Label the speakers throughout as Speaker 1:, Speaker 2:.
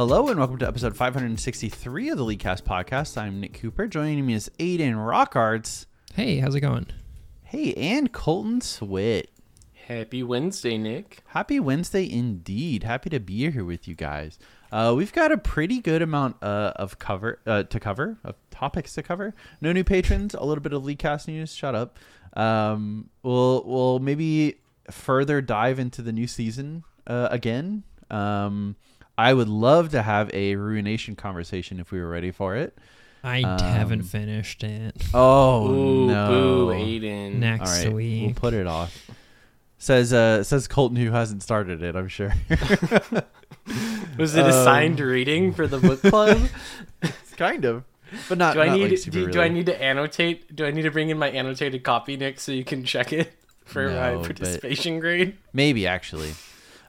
Speaker 1: Hello and welcome to episode 563 of the Leadcast podcast. I'm Nick Cooper. Joining me is Aiden Rockarts.
Speaker 2: Hey, how's it going?
Speaker 1: Hey, and Colton Swit.
Speaker 3: Happy Wednesday, Nick.
Speaker 1: Happy Wednesday indeed. Happy to be here with you guys. Uh, we've got a pretty good amount uh, of cover uh, to cover, of topics to cover. No new patrons, a little bit of Leadcast news. Shut up. Um, we'll we'll maybe further dive into the new season uh, again. Um, I would love to have a ruination conversation if we were ready for it.
Speaker 2: I
Speaker 1: Um,
Speaker 2: haven't finished it.
Speaker 1: Oh
Speaker 3: Ooh,
Speaker 1: no!
Speaker 3: boo, Aiden.
Speaker 2: Next
Speaker 1: right,
Speaker 2: week.
Speaker 1: we'll put it off. Says uh says Colton who hasn't started it. I'm sure.
Speaker 3: Was it
Speaker 1: Um,
Speaker 3: assigned reading for the book club?
Speaker 1: kind of, but not.
Speaker 3: do I
Speaker 1: not,
Speaker 3: need
Speaker 1: like, super
Speaker 3: do, do I need to annotate? Do I need to bring in my annotated copy, Nick, so you can check it for
Speaker 1: No,
Speaker 3: my participation grade?
Speaker 1: Maybe actually.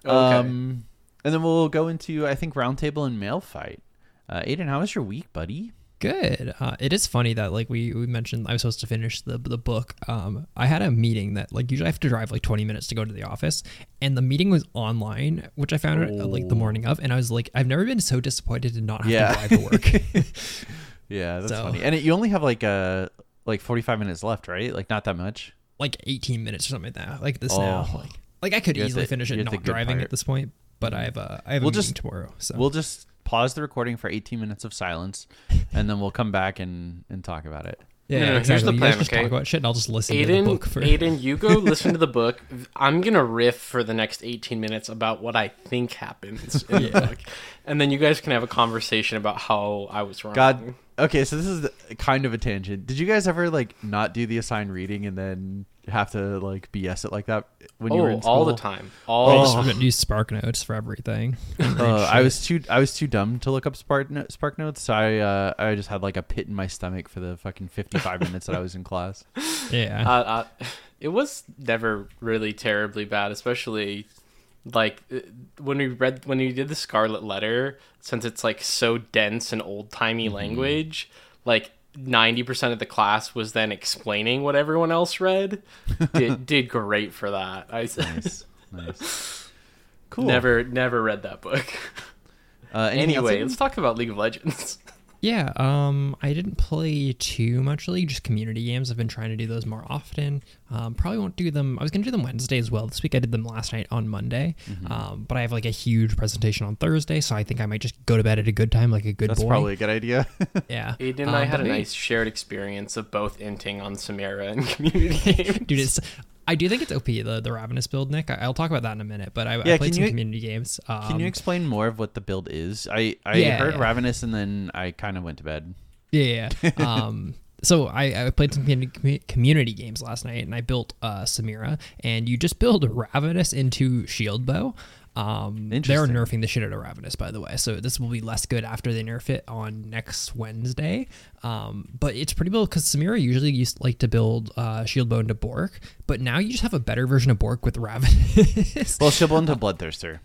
Speaker 3: Okay.
Speaker 1: Um, and then we'll go into I think roundtable and mail fight. Uh, Aiden, how was your week, buddy?
Speaker 2: Good. Uh, it is funny that like we, we mentioned I was supposed to finish the the book. Um, I had a meeting that like usually I have to drive like 20 minutes to go to the office, and the meeting was online, which I found out uh, like the
Speaker 1: Oh.
Speaker 2: morning of, and I was like, I've never been so disappointed to not have
Speaker 1: Yeah.
Speaker 2: to drive to work.
Speaker 1: Yeah, that's
Speaker 2: So-
Speaker 1: funny. And it, you only have like uh like 45 minutes left, right? Like not that much.
Speaker 2: like 18 minutes or something like that. Like this
Speaker 1: Oh.
Speaker 2: now. Like, like I could
Speaker 1: You're
Speaker 2: easily
Speaker 1: the-
Speaker 2: finish it not driving
Speaker 1: part.
Speaker 2: at this point, but I have a I have
Speaker 1: We'll
Speaker 2: a meeting
Speaker 1: just-
Speaker 2: tomorrow. So
Speaker 1: We'll just pause the recording for 18 minutes of silence, and then we'll come back and and talk about it.
Speaker 2: yeah,
Speaker 3: No, no, here's
Speaker 2: exactly.
Speaker 3: the
Speaker 2: you guys
Speaker 3: plan,
Speaker 2: just
Speaker 3: okay?
Speaker 2: talk about shit, and I'll just listen to the
Speaker 3: Aiden,
Speaker 2: book for.
Speaker 3: Aiden, you go listen to the book. I'm gonna riff for the next 18 minutes about what I think happens in the book, and then you guys can have a conversation about how I was wrong.
Speaker 1: God. Okay, so this is kind of a tangent. Did you guys ever like not do the assigned reading and then have to like BS it like that when you were
Speaker 3: oh,
Speaker 1: in school?
Speaker 3: all the time,
Speaker 2: I
Speaker 3: all
Speaker 2: just
Speaker 3: the time.
Speaker 2: use Spark Notes for everything.
Speaker 1: Uh, I was too I was too dumb to look up Spark no- Spark Notes. So I uh, I just had like a pit in my stomach for the fucking 55 minutes that I was in class.
Speaker 2: yeah.
Speaker 3: uh, uh, it was never really terribly bad, especially like uh, when we read when we did the Scarlet Letter, since it's like so dense and old timey
Speaker 1: Mm-hmm.
Speaker 3: language. Like ninety percent of the class was then explaining what everyone else read. did did great for that. I
Speaker 1: Nice, nice, cool.
Speaker 3: never never read that book.
Speaker 1: Uh, anything else,
Speaker 3: anyway, let's talk about League of Legends.
Speaker 2: Yeah, um, I didn't play too much League, just community games. I've been trying to do those more often. Um, probably won't do them. I was gonna do them Wednesday as well. This week I did them last night on Monday.
Speaker 1: Mm-hmm.
Speaker 2: Um, but I have like a huge presentation on Thursday, so I think I might just go to bed at a good time, like a good
Speaker 1: That's
Speaker 2: boy.
Speaker 1: probably a good idea.
Speaker 2: yeah.
Speaker 3: Aiden and
Speaker 2: Um,
Speaker 3: I had a
Speaker 2: maybe-
Speaker 3: nice shared experience of both inting on Samira and community games.
Speaker 2: Dude, it's. I do think it's OP the the Ravenous build, Nick. I, I'll talk about that in a minute. But I,
Speaker 1: Yeah,
Speaker 2: I played some
Speaker 1: you-
Speaker 2: community games. Um,
Speaker 1: Can you explain more of what the build is? I I
Speaker 2: Yeah,
Speaker 1: heard
Speaker 2: yeah.
Speaker 1: Ravenous and then I kind of went to bed.
Speaker 2: Yeah. yeah. um, so I, I played some community, community games last night, and I built uh, Samira, and you just build Ravenous into Shield Bow. Um, they're nerfing the shit out of Ravenous, by the way. So this will be less good after they nerf it on next Wednesday. Um, but it's pretty build because Samira usually used like to build uh, Shield Bow into Bork, but now you just have a better version of Bork with Ravenous.
Speaker 1: Well, she'll build Bloodthirster.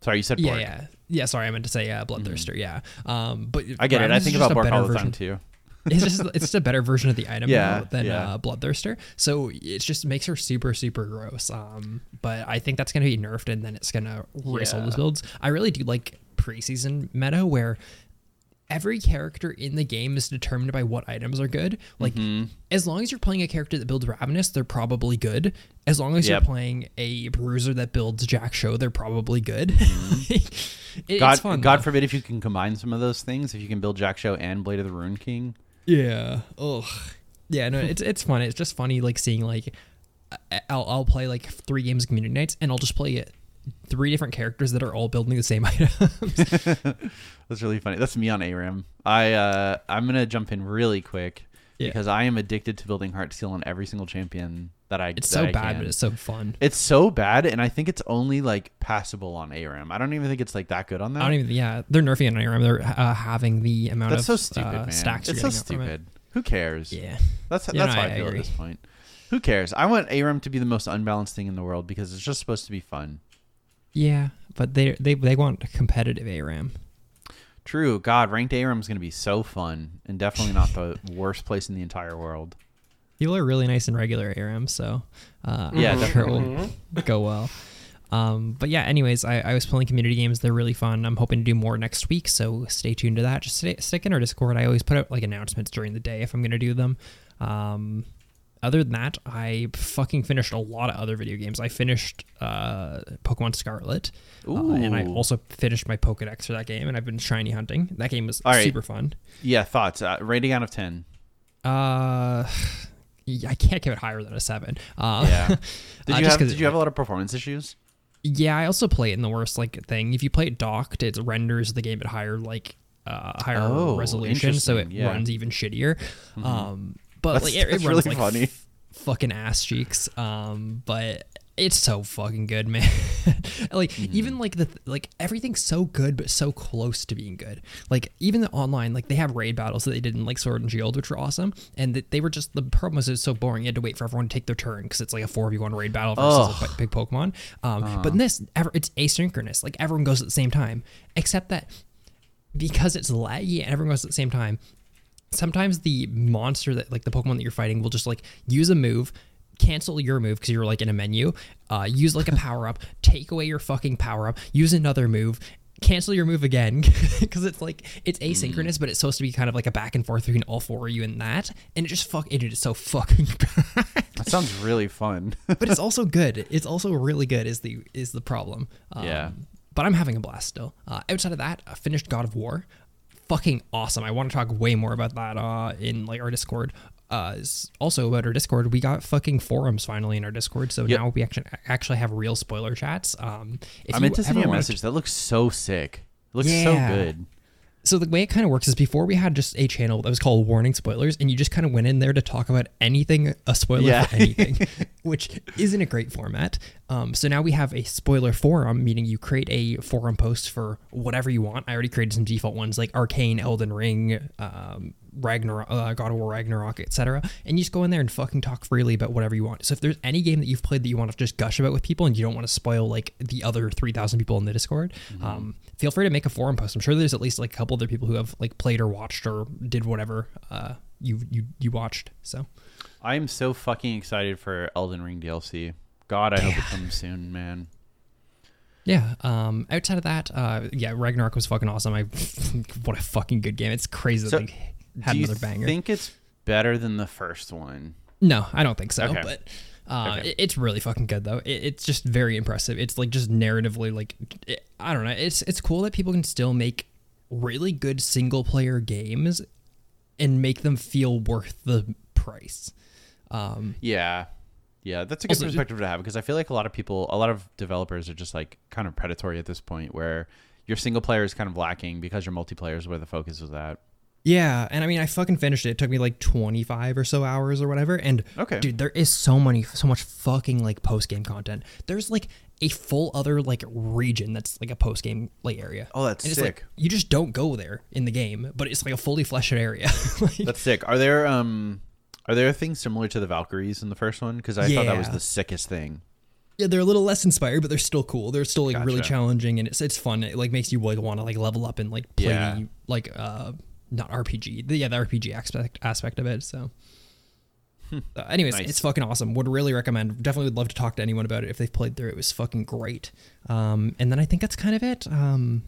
Speaker 1: Sorry, you said
Speaker 2: yeah,
Speaker 1: Bork.
Speaker 2: yeah, yeah. Sorry, I meant to say uh, Bloodthirster. Yeah. Um, but
Speaker 1: I get it. I think about Bork all the
Speaker 2: version
Speaker 1: time too.
Speaker 2: It's just it's just a better version of the item
Speaker 1: Yeah,
Speaker 2: now than
Speaker 1: yeah.
Speaker 2: uh, Bloodthirster. So it just makes her super super gross. Um, but I think that's gonna be nerfed, and then it's gonna erase all those builds. I really do like preseason meta where every character in the game is determined by what items are good. Like
Speaker 1: Mm-hmm.
Speaker 2: as long as you're playing a character that builds Ravenous, they're probably good. As long as
Speaker 1: Yep.
Speaker 2: you're playing a bruiser that builds Jak'Sho, they're probably good. It-
Speaker 1: God,
Speaker 2: it's fun.
Speaker 1: God forbid if you can combine some of those things. If you can build Jak'Sho and Blade of the Ruined King.
Speaker 2: Yeah. Ugh. Yeah. No, it's it's fun. It's just funny, like seeing like I'll I'll play like three games of community nights, and I'll just play it three different characters that are all building the same items.
Speaker 1: That's really funny. That's me on ARAM. I uh, I'm gonna jump in really quick
Speaker 2: Yeah.
Speaker 1: because I am addicted to building Heart Steel on every single champion that I.
Speaker 2: It's
Speaker 1: that
Speaker 2: so
Speaker 1: I
Speaker 2: bad,
Speaker 1: can.
Speaker 2: but it's so fun.
Speaker 1: It's so bad, and I think it's only like passable on ARAM. I don't even think it's like that good on that.
Speaker 2: I don't even. Yeah, they're nerfing on ARAM. They're uh, having the amount
Speaker 1: That's so
Speaker 2: of
Speaker 1: stupid,
Speaker 2: uh,
Speaker 1: man.
Speaker 2: stacks.
Speaker 1: It's so
Speaker 2: from it.
Speaker 1: stupid. Who cares?
Speaker 2: Yeah.
Speaker 1: That's that's
Speaker 2: no,
Speaker 1: how I,
Speaker 2: I
Speaker 1: feel
Speaker 2: agree.
Speaker 1: at this point. Who cares? I want ARAM to be the most unbalanced thing in the world because it's just supposed to be fun.
Speaker 2: Yeah, but they they they want competitive ARAM.
Speaker 1: True. God, ranked ARAM is going to be so fun and definitely not the worst place in the entire world.
Speaker 2: People are really nice in regular ARAM, so uh,
Speaker 1: Yeah,
Speaker 2: I'm sure it will go well. Um, but yeah, anyways, I, I was playing community games. They're really fun. I'm hoping to do more next week, so stay tuned to that. Just stay, stick in our Discord. I always put out like announcements during the day if I'm going to do them. Um, other than that, I fucking finished a lot of other video games. I finished uh, Pokemon Scarlet, uh, and I also finished my Pokedex for that game, and I've been shiny hunting. That game was
Speaker 1: All right.
Speaker 2: super fun.
Speaker 1: Yeah, thoughts. Uh, rating out of 10.
Speaker 2: Uh, I can't give it higher than a seven. Uh,
Speaker 1: Yeah. Did
Speaker 2: uh,
Speaker 1: you
Speaker 2: just
Speaker 1: have did you have a lot of performance issues?
Speaker 2: Yeah, I also play it in the worst like thing. If you play it docked, it renders the game at higher like uh higher
Speaker 1: Oh,
Speaker 2: resolution, so it
Speaker 1: yeah. Mm-hmm.
Speaker 2: runs even shittier. Um, but
Speaker 1: That's-
Speaker 2: like it, it runs
Speaker 1: really
Speaker 2: like
Speaker 1: funny.
Speaker 2: f- fucking ass cheeks. Um, but it's so fucking good, man. like
Speaker 1: Mm-hmm.
Speaker 2: even like the like everything's so good, but so close to being good. Like even the online, like they have raid battles that they did in like Sword and Shield, which were awesome, and that they were just the problem was it was so boring. You had to wait for everyone to take their turn because it's like a four v one raid battle versus a big Pokemon. Um,
Speaker 1: Uh-huh.
Speaker 2: but in this, ever it's asynchronous. Like everyone goes at the same time, except that because it's laggy and everyone goes at the same time. Sometimes the monster that like the Pokemon that you're fighting will just like use a move, cancel your move because you're like in a menu, uh, use like a power up, take away your fucking power up, use another move, cancel your move again because it's like it's asynchronous, but it's supposed to be kind of like a back and forth between all four of you in that, and it just fuck it is so fucking bad.
Speaker 1: That sounds really fun.
Speaker 2: but it's also good. It's also really good. Is the is the problem? Um,
Speaker 1: Yeah.
Speaker 2: But I'm having a blast still. Uh, outside of that, I finished God of War. Fucking awesome. I want to talk way more about that uh, in like our Discord. Uh, also about our Discord, we got fucking forums finally in our Discord, so
Speaker 1: Yep.
Speaker 2: now we actually actually have real spoiler chats. Um, if
Speaker 1: I meant to send you a message. That looks so sick. It looks
Speaker 2: Yeah.
Speaker 1: so good.
Speaker 2: So the way it kind of works is before we had just a channel that was called Warning Spoilers, and you just kind of went in there to talk about anything a spoiler
Speaker 1: Yeah.
Speaker 2: for anything, which isn't a great format. Um, so now we have a spoiler forum, meaning you create a forum post for whatever you want. I already created some default ones like Arcane, Elden Ring, um, Ragnarok, uh, God of War, Ragnarok, etc. And you just go in there and fucking talk freely about whatever you want. So if there's any game that you've played that you want to just gush about with people and you don't want to spoil like the other three thousand people in the Discord, um, feel free to make a forum post. I'm sure there's at least like a couple other people who have like played or watched or did whatever uh, you you you watched. So
Speaker 1: I am so fucking excited for Elden Ring DLC. God, I hope it comes soon, man.
Speaker 2: yeah. Um, outside of that, uh, yeah, Ragnarok was fucking awesome. I what a fucking good game. It's crazy
Speaker 1: So,
Speaker 2: that they had
Speaker 1: Do you
Speaker 2: another banger.
Speaker 1: think it's better than the first one?
Speaker 2: No, I don't think so.
Speaker 1: Okay.
Speaker 2: But uh,
Speaker 1: Okay.
Speaker 2: it- it's really fucking good though. It, it's just very impressive. It's like just narratively like it, I don't know. It's it's cool that people can still make really good single player games and make them feel worth the price. Um,
Speaker 1: Yeah. Yeah, that's a good
Speaker 2: Also,
Speaker 1: perspective to have because I feel like a lot of people, a lot of developers are just like kind of predatory at this point where your single player is kind of lacking because your multiplayer is where the focus is at.
Speaker 2: Yeah, and I mean, I fucking finished it. It took me like 25 or so hours or whatever. And
Speaker 1: Okay.
Speaker 2: dude, there is so many, so much fucking like post game content. There's like a full other like region that's like a post game like area.
Speaker 1: Oh, that's
Speaker 2: And it's like
Speaker 1: sick.
Speaker 2: you just don't go there in the game, but it's like a fully fleshed area. Like,
Speaker 1: That's sick. Are there um are there things similar to the Valkyries in the first one? Because I thought that was the sickest thing.
Speaker 2: yeah, they're a little less inspired, but they're still cool. They're still like really challenging, and it's it's fun. It like makes you like want to like level up and like play
Speaker 1: Yeah.
Speaker 2: like uh not RPG, the, yeah, the RPG aspect aspect of it. So. Uh, anyways,
Speaker 1: Nice.
Speaker 2: it's fucking awesome. Would really recommend. Definitely would love to talk to anyone about it if they've played through it. It was fucking great. Um, and then I think that's kind of it. Um,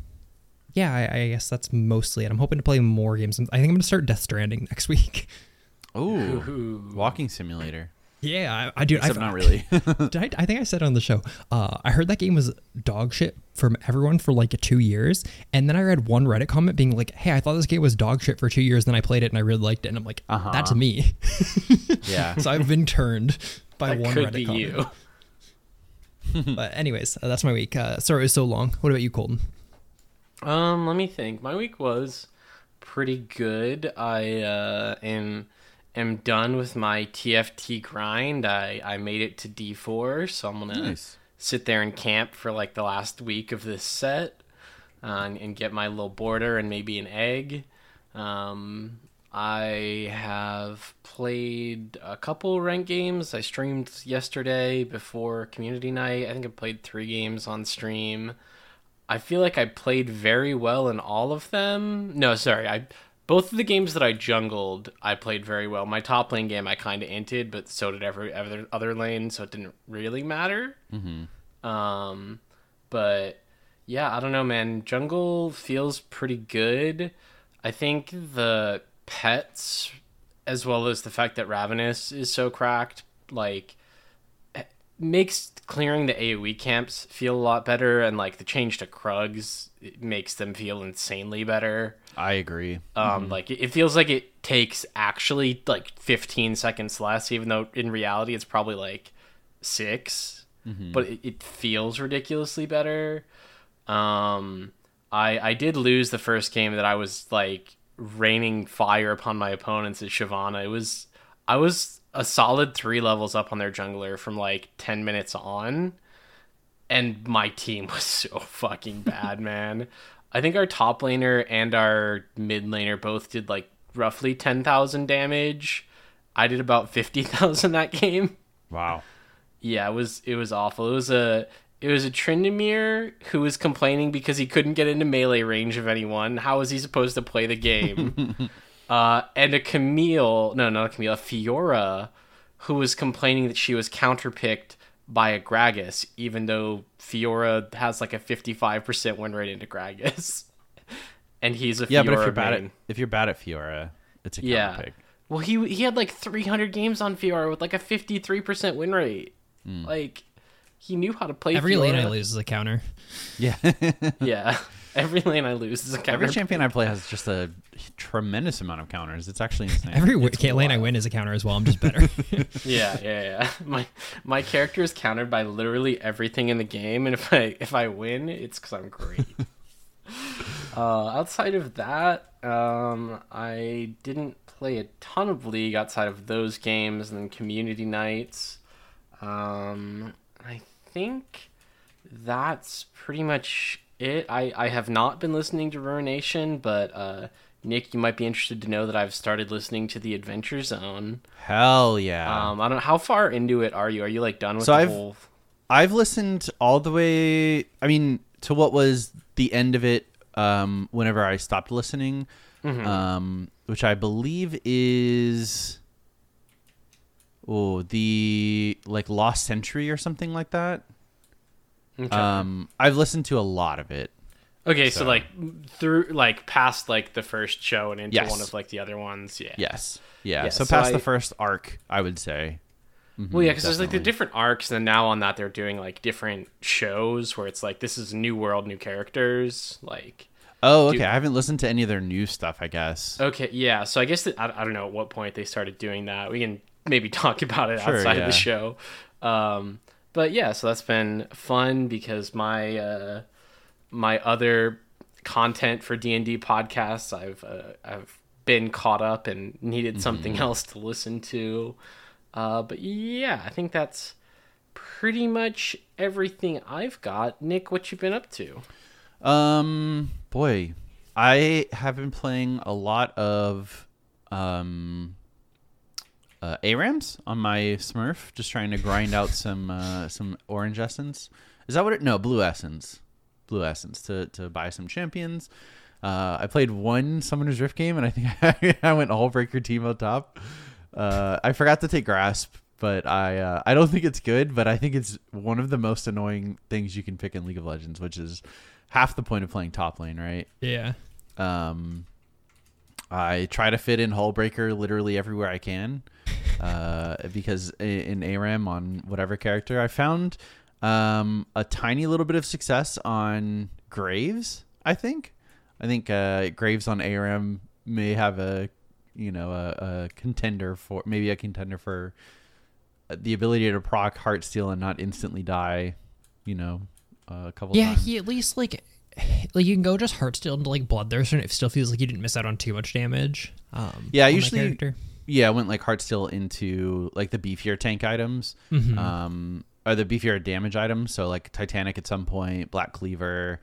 Speaker 2: yeah, I, I guess that's mostly it. I'm hoping to play more games. I think I'm gonna start Death Stranding next week.
Speaker 1: Ooh,
Speaker 3: Ooh.
Speaker 1: walking simulator.
Speaker 2: Yeah, I, I do.
Speaker 1: Except
Speaker 2: I,
Speaker 1: not really.
Speaker 2: Did I, I think I said on the show. Uh, I heard that game was dog shit from everyone for like two years, and then I read one Reddit comment being like, "Hey, I thought this game was dog shit for two years, then I played it and I really liked it." And I'm like,
Speaker 1: Uh-huh.
Speaker 2: "That's me."
Speaker 1: yeah.
Speaker 2: so I've been turned by
Speaker 3: That
Speaker 2: one
Speaker 3: could
Speaker 2: Reddit
Speaker 3: be
Speaker 2: comment.
Speaker 3: you.
Speaker 2: But anyways, uh, that's my week. Uh, sorry it was so long. What about you, Colton?
Speaker 3: Um, let me think. My week was pretty good. I uh, am am done with my TFT grind. I I made it to D4, so I'm gonna
Speaker 1: Nice.
Speaker 3: sit there and camp for like the last week of this set, uh, and, and get my little border and maybe an egg. Um, I have played a couple rank games. I streamed yesterday before community night. I think I played three games on stream. I feel like I played very well in all of them. No, sorry, I both of the games that I jungled, I played very well. My top lane game, I kind of inted, but so did every other other lane, so it didn't really matter. Mm-hmm. Um, but yeah, I don't know, man. Jungle feels pretty good. I think the pets, as well as the fact that Ravenous is so cracked, like makes clearing the AoE camps feel a lot better, and like the change to Krugs it makes them feel insanely better.
Speaker 1: I agree.
Speaker 3: Um, like it, it feels like it takes actually like 15 seconds less, even though in reality it's probably like 6 But it, it feels ridiculously better. Um, I I did lose the first game that I was like raining fire upon my opponents at Shyvana. It was I was a solid three levels up on their jungler from like 10 minutes on and my team was so fucking bad, man. I think our top laner and our mid laner both did like roughly 10,000 damage. I did about 50,000 that game.
Speaker 1: Wow.
Speaker 3: Yeah, it was it was awful. It was a it was a Tryndamere who was complaining because he couldn't get into melee range of anyone. How was he supposed to play the game? uh, and a Camille, no, not a Camille, a Fiora, who was complaining that she was counterpicked by a Gragas, even though Fiora has like a fifty-five percent win rate into Gragas, and he's a
Speaker 1: Yeah,
Speaker 3: Fiora
Speaker 1: but if you're bad
Speaker 3: main.
Speaker 1: at if you're bad at Fiora, it's a counter
Speaker 3: Yeah.
Speaker 1: pick.
Speaker 3: Well, he he had like 300 games on Fiora with like a 53% win rate.
Speaker 1: Hmm.
Speaker 3: Like he knew how to play
Speaker 2: Every lane I lose is a counter.
Speaker 1: Yeah.
Speaker 3: Yeah. Every lane I lose is a counter.
Speaker 1: Every champion I play has just a tremendous amount of counters. It's actually insane.
Speaker 2: Every w-
Speaker 3: It's
Speaker 2: lane I win is a counter as well. I'm just better.
Speaker 3: Yeah, yeah, yeah. My my character is countered by literally everything in the game, and if I if I win, it's because I'm great. uh, outside of that, um, I didn't play a ton of League outside of those games and then community nights. Um, I think that's pretty much it. I, I have not been listening to Ruination, but uh, Nick, you might be interested to know that I've started listening to the Adventure Zone.
Speaker 1: Hell yeah.
Speaker 3: Um, I don't. How far into it are you? Are you like done with
Speaker 1: So
Speaker 3: the
Speaker 1: I've-
Speaker 3: whole?
Speaker 1: I've listened all the way. I mean, to what was the end of it. Um, whenever I stopped listening,
Speaker 3: Mm-hmm.
Speaker 1: um, which I believe is, oh, the like Lost Century or something like that.
Speaker 3: Okay.
Speaker 1: Um, I've listened to a lot of it.
Speaker 3: okay, so,
Speaker 1: so-
Speaker 3: like through like past like the first show and into
Speaker 1: Yes.
Speaker 3: one of like the other ones. Yeah.
Speaker 1: Yes. Yeah.
Speaker 3: Yeah,
Speaker 1: so,
Speaker 3: so
Speaker 1: past
Speaker 3: I-
Speaker 1: the first arc, I would say.
Speaker 3: Well, yeah, because there's like the different arcs, and now on that they're doing like different shows where it's like this is new world, new characters. Like,
Speaker 1: Oh, okay.
Speaker 3: Dude.
Speaker 1: I haven't listened to any of their new stuff. I guess.
Speaker 3: okay, yeah. So I guess that, I, I don't know at what point they started doing that. We can maybe talk about it
Speaker 1: Sure,
Speaker 3: outside of
Speaker 1: yeah.
Speaker 3: the show. Um, but yeah, so that's been fun because my uh, my other content for D and D podcasts, I've uh, I've been caught up and needed something
Speaker 1: Mm-hmm.
Speaker 3: else to listen to. Uh, but yeah, I think that's pretty much everything I've got. Nick, what you been up to?
Speaker 1: Um, boy, I have been playing a lot of um uh, ARAMs on my Smurf, just trying to grind out some uh, some orange essence. Is that what it? No, blue essence. Blue essence to to buy some champions. Uh, I played one Summoner's Rift game, and I think I went Hullbreaker Teemo on top. Uh, I forgot to take grasp, but I uh, I don't think it's good. But I think it's one of the most annoying things you can pick in League of Legends, which is half the point of playing top lane, right?
Speaker 2: yeah.
Speaker 1: Um, I try to fit in Hullbreaker literally everywhere I can, uh, because in ARAM on whatever character I found um, a tiny little bit of success on Graves. I think, I think uh, Graves on ARAM may have a you know a, a contender for maybe a contender for the ability to proc Heartsteel and not instantly die. You know, a couple
Speaker 2: Yeah,
Speaker 1: times.
Speaker 2: he at least like like you can go just Heartsteel into like Bloodthirster and it still feels like you didn't miss out on too much damage. Um,
Speaker 1: Yeah,
Speaker 2: on that
Speaker 1: usually-
Speaker 2: character.
Speaker 1: yeah, I went like Heartsteel into like the beefier tank items,
Speaker 2: Mm-hmm.
Speaker 1: um, or the beefier damage items. So like Titanic at some point, Black Cleaver,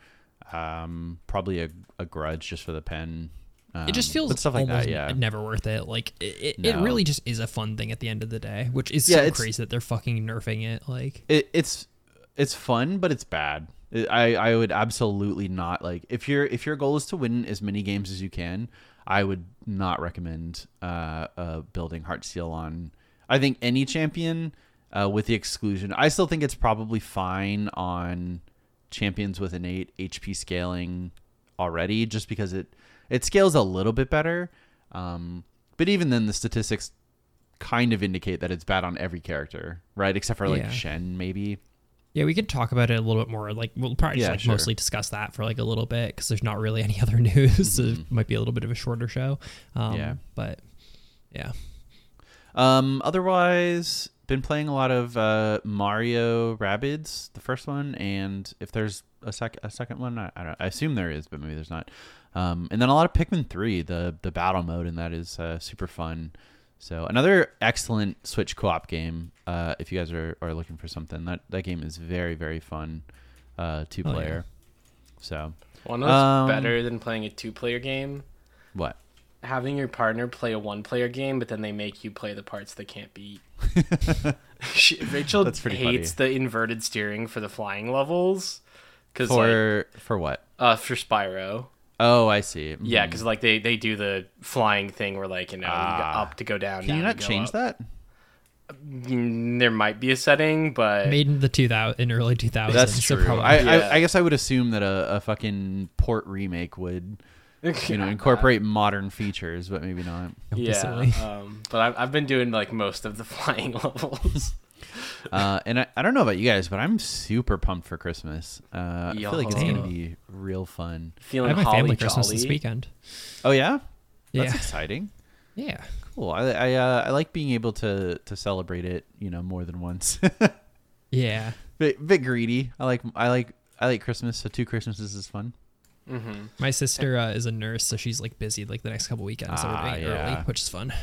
Speaker 1: um, probably a, a Grudge just for the pen. Um,
Speaker 2: it just feels
Speaker 1: but stuff like that. Yeah,
Speaker 2: never worth it. Like it, it, it really just is a fun thing at the end of the day, which is
Speaker 1: Yeah,
Speaker 2: so
Speaker 1: it's-
Speaker 2: crazy that they're fucking nerfing it. Like
Speaker 1: it, it's it's fun, but it's bad. I I would absolutely not like if your if your goal is to win as many games as you can. I would not recommend uh, uh, building Heartsteel on. I think any champion, uh, with the exclusion, I still think it's probably fine on champions with innate HP scaling already, just because it it scales a little bit better. Um, but even then, the statistics kind of indicate that it's bad on every character, right? Except for like
Speaker 2: Yeah.
Speaker 1: Shen, maybe.
Speaker 2: Yeah, we could talk about it a little bit more. Like, we'll probably just like
Speaker 1: sure.
Speaker 2: mostly discuss that for like a little bit because there's not really any other news. so
Speaker 1: Mm-hmm.
Speaker 2: it might be a little bit of a shorter show. Um,
Speaker 1: Yeah.
Speaker 2: but yeah,
Speaker 1: Um, otherwise, been playing a lot of uh, Mario Rabbids, the first one, and if there's a sec a second one, I, I don't. I assume there is, but maybe there's not. Um, and then a lot of Pikmin three, the the battle mode, and that is uh, super fun. So another excellent Switch co-op game. Uh, if you guys are, are looking for something, that that game is very very fun, uh, two
Speaker 2: Oh, yeah.
Speaker 1: player. So
Speaker 3: One of those
Speaker 1: Um,
Speaker 3: better than playing a two-player game.
Speaker 1: what?
Speaker 3: Having your partner play a one-player game, but then they make you play the parts they can't beat. she, Rachel
Speaker 1: That's pretty
Speaker 3: hates the inverted steering for the flying levels, because like,
Speaker 1: For for what?
Speaker 3: uh, for Spyro.
Speaker 1: Oh, I see.
Speaker 3: Yeah,
Speaker 1: Mhm.
Speaker 3: because like they they do the flying thing where like you know you go
Speaker 1: Ah.
Speaker 3: up to go down.
Speaker 1: Can
Speaker 3: down
Speaker 1: you
Speaker 3: to
Speaker 1: not
Speaker 3: go
Speaker 1: change
Speaker 3: up.
Speaker 1: that?
Speaker 3: Mm, There might be a setting, but
Speaker 2: made in the 2000 in early 2000s.
Speaker 1: That's true.
Speaker 2: probably-
Speaker 1: I,
Speaker 3: Yeah.
Speaker 1: I I guess I would assume that a, a fucking port remake would you know incorporate modern features, but maybe not.
Speaker 3: yeah. Um, but I've I've been doing like most of the flying levels.
Speaker 1: Uh, and I, I don't know about you guys, but I'm super pumped for Christmas. Uh, I feel like it's
Speaker 3: Yo.
Speaker 1: gonna be real fun.
Speaker 2: I
Speaker 3: Feeling
Speaker 2: have my
Speaker 3: holly
Speaker 2: family Christmas this weekend.
Speaker 1: Oh yeah, that's
Speaker 2: Yeah.
Speaker 1: exciting.
Speaker 2: Yeah.
Speaker 1: Cool. I I, uh, I like being able to to celebrate it, you know, more than once.
Speaker 2: Yeah.
Speaker 1: bit, bit greedy. I like I like I like Christmas, so two Christmases is fun.
Speaker 3: Mm-hmm.
Speaker 2: My sister uh, is a nurse, so she's like busy like the next couple weekends. so
Speaker 1: Ah,
Speaker 2: we're doing it
Speaker 1: yeah.
Speaker 2: early, which is fun.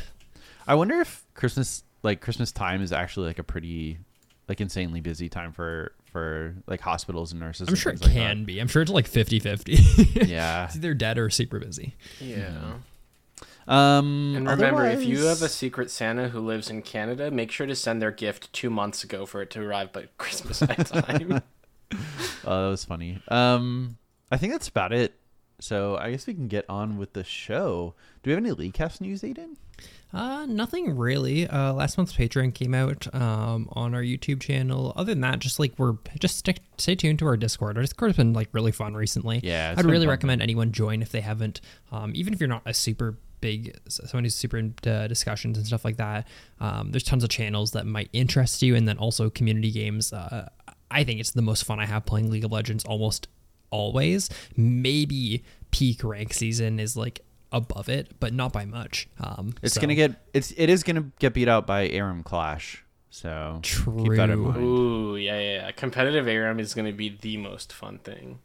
Speaker 1: I wonder if Christmas like Christmas time is actually like a pretty like insanely busy time for for like hospitals and nurses.
Speaker 2: I'm
Speaker 1: and
Speaker 2: sure it
Speaker 1: things like that.
Speaker 2: can be. I'm sure it's like 50 50.
Speaker 1: Yeah.
Speaker 2: it's either dead or super busy.
Speaker 3: Yeah.
Speaker 1: Um.
Speaker 3: And remember, if you have a secret Santa who lives in Canada, make sure to send their gift two months ago for it to arrive by Christmas night time.
Speaker 1: Oh, that was funny. Um, I think that's about it. So I guess we can get on with the show. Do we have any Leadcast news, Aiden?
Speaker 2: Uh, nothing really. Uh, last month's Patreon came out um, on our YouTube channel. Other than that, just like we're just stick, stay tuned to our Discord. Our Discord has been like really fun recently.
Speaker 1: Yeah,
Speaker 2: I'd really
Speaker 1: fun.
Speaker 2: recommend anyone join if they haven't. Um, even if you're not a super big someone who's super into discussions and stuff like that. Um, there's tons of channels that might interest you, and then also community games. Uh, I think it's the most fun I have playing League of Legends almost always. Maybe peak rank season is like above it, but not by much. Um,
Speaker 1: It's
Speaker 2: so-
Speaker 1: gonna get it's it is gonna get beat out by Aram Clash. So keep that in
Speaker 2: True.
Speaker 1: mind.
Speaker 3: Ooh, yeah, yeah, yeah. Competitive ARAM is going to be the most fun thing.